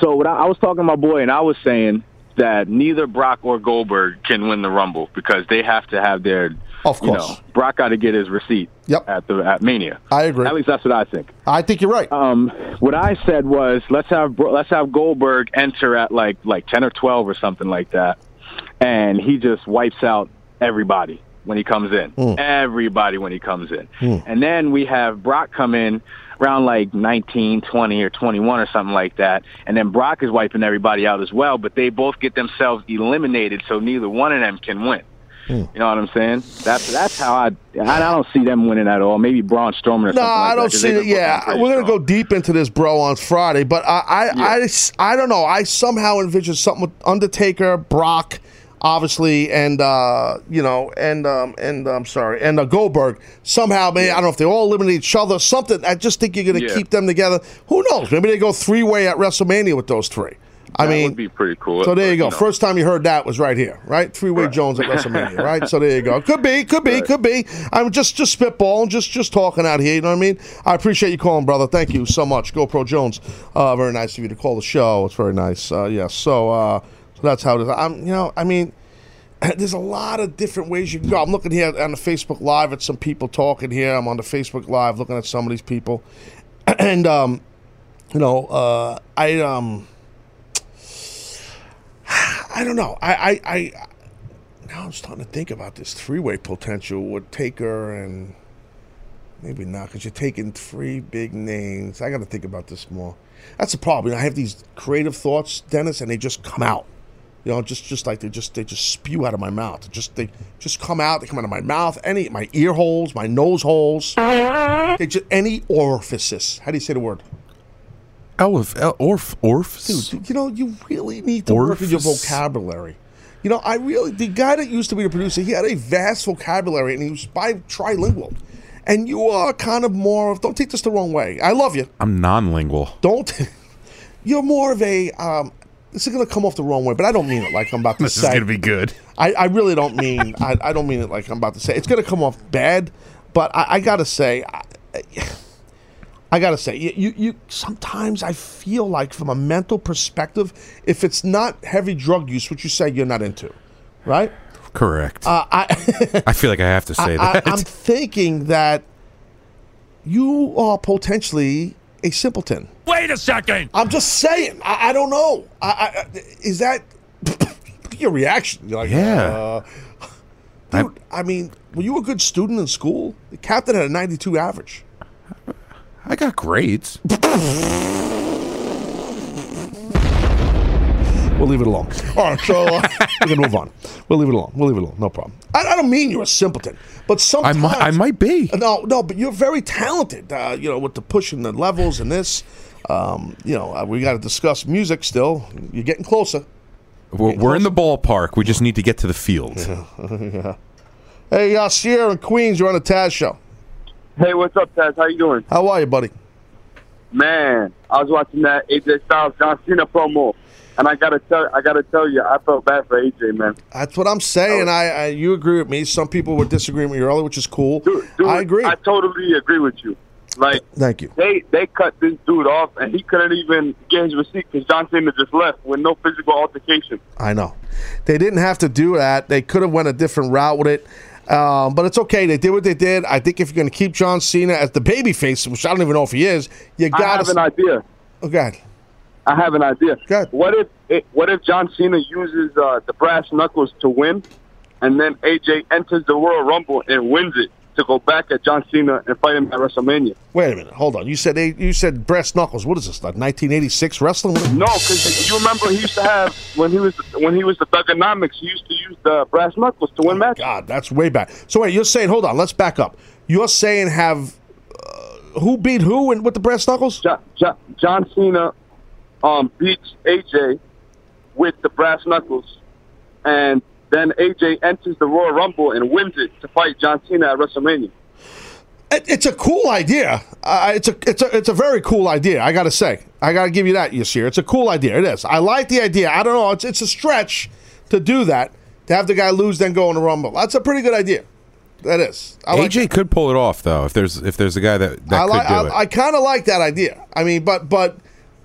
so what I, I was talking to my boy, and I was saying that neither Brock or Goldberg can win the Rumble because they have to have their Of You course. know, Brock got to get his receipt Yep. at the at Mania. I agree. At least that's what I think. I think you're right. Um, what I said was let's have let's have Goldberg enter at like like ten or twelve or something like that, and he just wipes out everybody when he comes in. Mm. Everybody when he comes in, Mm. and then we have Brock come in around like 19, 20, or 21 or something like that. And then Brock is wiping everybody out as well, but they both get themselves eliminated, so neither one of them can win. Hmm. You know what I'm saying? That's that's how I I don't see them winning at all. Maybe Braun Strowman or No, something. like I don't 'cause see it. Yeah, we're gonna strong. go deep into this, bro, on Friday. But I, I, I, I, don't know. I somehow envision something with Undertaker, Brock, obviously, and uh, you know, and um, and I'm sorry, and uh, Goldberg. Somehow, maybe I don't know if they all eliminate each other. Something. I just think you're gonna Yeah. keep them together. Who knows? Maybe they go three way at WrestleMania with those three. I that mean, would be pretty cool. so there you go. know. First time you heard that was right here, right? Three way Jones at *laughs* WrestleMania, right? So there you go. Could be, could be, could be. I'm just just spitballing, just just talking out here. You know what I mean? I appreciate you calling, brother. Thank you so much, GoPro Jones. Uh, very nice of you to call the show. It's very nice. Uh, yes. So uh, so that's how it is. I'm, you know, I mean. *clears throat* There's a lot of different ways you can go. I'm looking here on the Facebook Live at some people talking here. I'm on the Facebook Live looking at some of these people, *clears throat* and um, you know, uh, I um, *sighs* I don't know. I, I, I now I'm starting to think about this three-way potential with Taker and maybe not because you're taking three big names. I got to think about this more. That's the problem. I have these creative thoughts, Dennis, and they just come out. You know, just just like they just they just spew out of my mouth. Just they just come out. They come out of my mouth, any my ear holes, my nose holes. They just any orifices. How do you say the word? Elf, el, orf, orfs. Dude, you know, you really need to work with your vocabulary. You know, I really the guy that used to be the producer, he had a vast vocabulary and he was bi trilingual. And you are kind of more of don't take this the wrong way. I love you. I'm non-lingual. Don't *laughs* you're more of a um this is gonna come off the wrong way, but I don't mean it like I'm about to say. *laughs* This is gonna be good. I, I really don't mean I, I don't mean it like I'm about to say. It's gonna come off bad, but I, I gotta say I, I gotta say you, you you sometimes I feel like from a mental perspective, if it's not heavy drug use, which you say you're not into, right? Correct. Uh, I *laughs* I feel like I have to say that. I'm thinking that you are potentially a simpleton. Wait a second. I'm just saying. I, I don't know. I, I, is that *laughs* your reaction? You're like, Yeah. uh, dude. I, mean, were you a good student in school? The captain had a 92 average. I got grades. *laughs* We'll leave it alone. All right, so uh, *laughs* we can move on. We'll leave it alone. We'll leave it alone. No problem. I, I don't mean you're a simpleton, but sometimes I might, I might be. No, no, but you're very talented. Uh, you know, with the pushing the levels and this. Um, you know, uh, we got to discuss music still. You're getting closer. We're, we're in the ballpark. We just need to get to the field. *laughs* yeah. Hey, uh, Sierra and Queens, you're on the Taz show. Hey, what's up, Taz? How you doing? How are you, buddy? Man, I was watching that AJ Styles John Cena promo, and I gotta tell, I gotta tell you, I felt bad for AJ, man. That's what I'm saying. I, I you agree with me. Some people were disagreeing with you earlier, which is cool. Dude, I agree. I totally agree with you. Like Thank you. they they cut this dude off, and he couldn't even get his receipt because John Cena just left with no physical altercation. I know. They didn't have to do that. They could have went a different route with it. Um, but it's okay. They did what they did. I think if you're going to keep John Cena as the baby face, which I don't even know if he is, you I got have to. an idea. Okay. I have an idea. What if it, what if John Cena uses uh, the brass knuckles to win, and then AJ enters the Royal Rumble and wins it to go back at John Cena and fight him at WrestleMania? Wait a minute. Hold on. You said you said brass knuckles. What is this? Like 1986 wrestling? No, because you remember he used to have when he was when he was the Thuganomics, he used to use the brass knuckles to win matches. God, that's way back. So wait, you're saying? Hold on. Let's back up. You're saying have uh, who beat who and with the brass knuckles? John, John, John Cena um, beats AJ with the brass knuckles, and then AJ enters the Royal Rumble and wins it to fight John Cena at WrestleMania. It's a cool idea. Uh, it's a it's a it's a very cool idea. I got to say, I got to give you that, Yasir. It's a cool idea. It is. I like the idea. I don't know. It's it's a stretch to do that. To have the guy lose, then go in the rumble. That's a pretty good idea. That is. I like AJ could pull it off though. If there's if there's a guy that that I could like. do I, it. I kind of like that idea. I mean, but but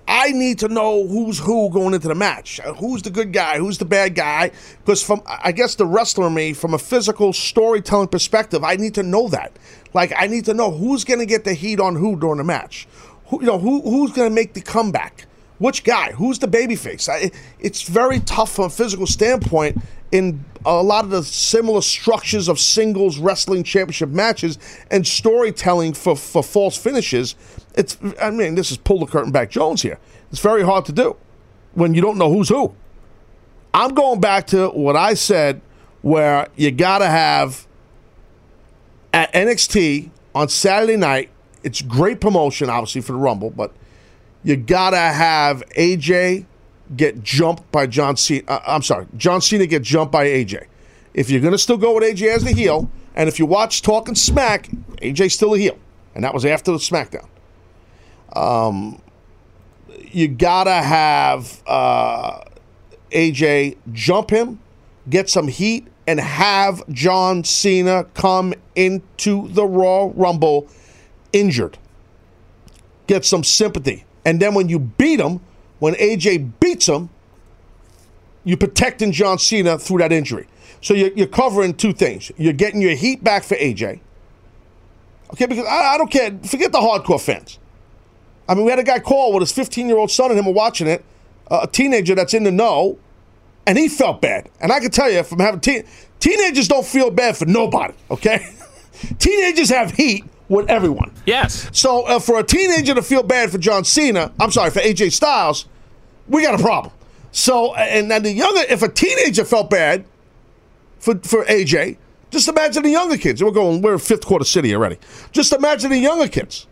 I need to know who's who going into the match. Uh, Who's the good guy? Who's the bad guy? Because from I guess the wrestler me, from a physical storytelling perspective, I need to know that. Like I need to know who's going to get the heat on who during the match. Who you know who who's going to make the comeback? Which guy? Who's the babyface? I, it's very tough from a physical standpoint in a lot of the similar structures of singles wrestling championship matches and storytelling for, for false finishes. It's I mean, this is pull the curtain back Jones here. It's very hard to do when you don't know who's who. I'm going back to what I said where you gotta have at NXT on Saturday night, it's great promotion, obviously, for the Rumble, but you gotta have AJ get jumped by John Cena. Uh, I'm sorry, John Cena get jumped by AJ. If you're gonna still go with AJ as the heel, and if you watch Talking Smack, AJ's still a heel, and that was after the SmackDown. Um, you gotta have uh, AJ jump him, get some heat, and have John Cena come into the Royal Rumble injured. Get some sympathy. And then when you beat him, when AJ beats him, you're protecting John Cena through that injury. So you're, you're covering two things. You're getting your heat back for AJ. Okay, because I, I don't care. Forget the hardcore fans. I mean, we had a guy call with his 15 year old son and him were watching it, uh, a teenager that's in the know, and he felt bad. And I can tell you from having teen- teenagers don't feel bad for nobody. Okay, *laughs* teenagers have heat with everyone. Yes. So uh, for a teenager to feel bad for John Cena, I'm sorry for AJ Styles, we got a problem. So and then the younger, if a teenager felt bad for for AJ, just imagine the younger kids. We're going, we're fifth quarter city already. Just imagine the younger kids.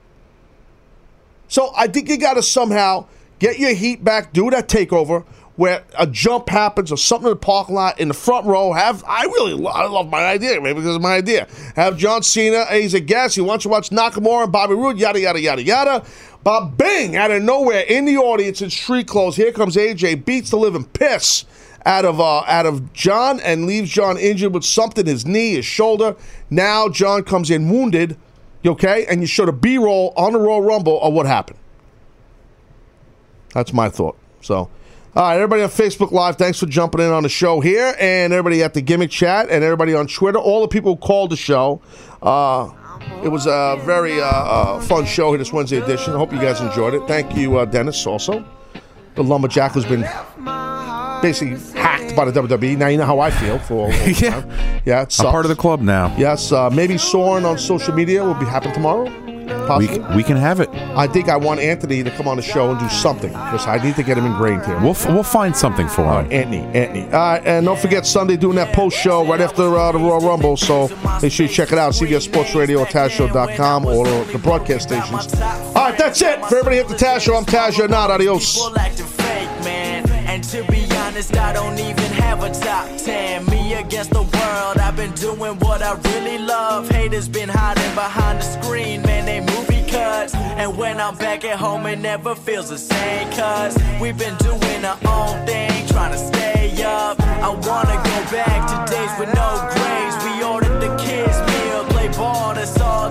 So I think you got to somehow get your heat back, do that takeover where a jump happens or something in the parking lot in the front row. Have I really lo- I love my idea? Maybe because it's my idea. Have John Cena, he's a guest. He wants to watch Nakamura and Bobby Roode, yada yada yada yada. But bing, out of nowhere, in the audience in street clothes, here comes AJ, beats the living piss out of uh, out of John and leaves John injured with something, his knee, his shoulder. Now John comes in wounded. Okay, and you showed a B roll on the Royal Rumble of what happened. That's my thought. So, all right, everybody on Facebook Live, thanks for jumping in on the show here, and everybody at the Gimmick Chat, and everybody on Twitter, all the people who called the show. Uh, it was a very uh, uh, fun show here this Wednesday edition. I hope you guys enjoyed it. Thank you, uh, Dennis, also. The lumberjack who's been basically hacked by the WWE. Now you know how I feel for *laughs* yeah, yeah. It I'm part of the club now. Yes, uh, maybe Soren on social media will be happening tomorrow. We, Possibly. we can have it. I think I want Anthony to come on the show and do something because I need to get him ingrained here. We'll, f- we'll find something for him. Anthony, Anthony. All right, and don't forget Sunday doing that post show right after uh, the Royal Rumble. So make sure you check it out. CBS Sports Radio, TazShow.com, or the broadcast stations. All right, that's it. For everybody at the Taz Show, I'm Taz. You're not. Adios. Honest, I don't even have a top 10. Me against the world, I've been doing what I really love. Haters been hiding behind the screen, man, they movie cuts. And when I'm back at home, it never feels the same, cuz we've been doing our own thing, trying to stay up. I wanna go back to days with no grades. We ordered the kids' meal, play ball, that's all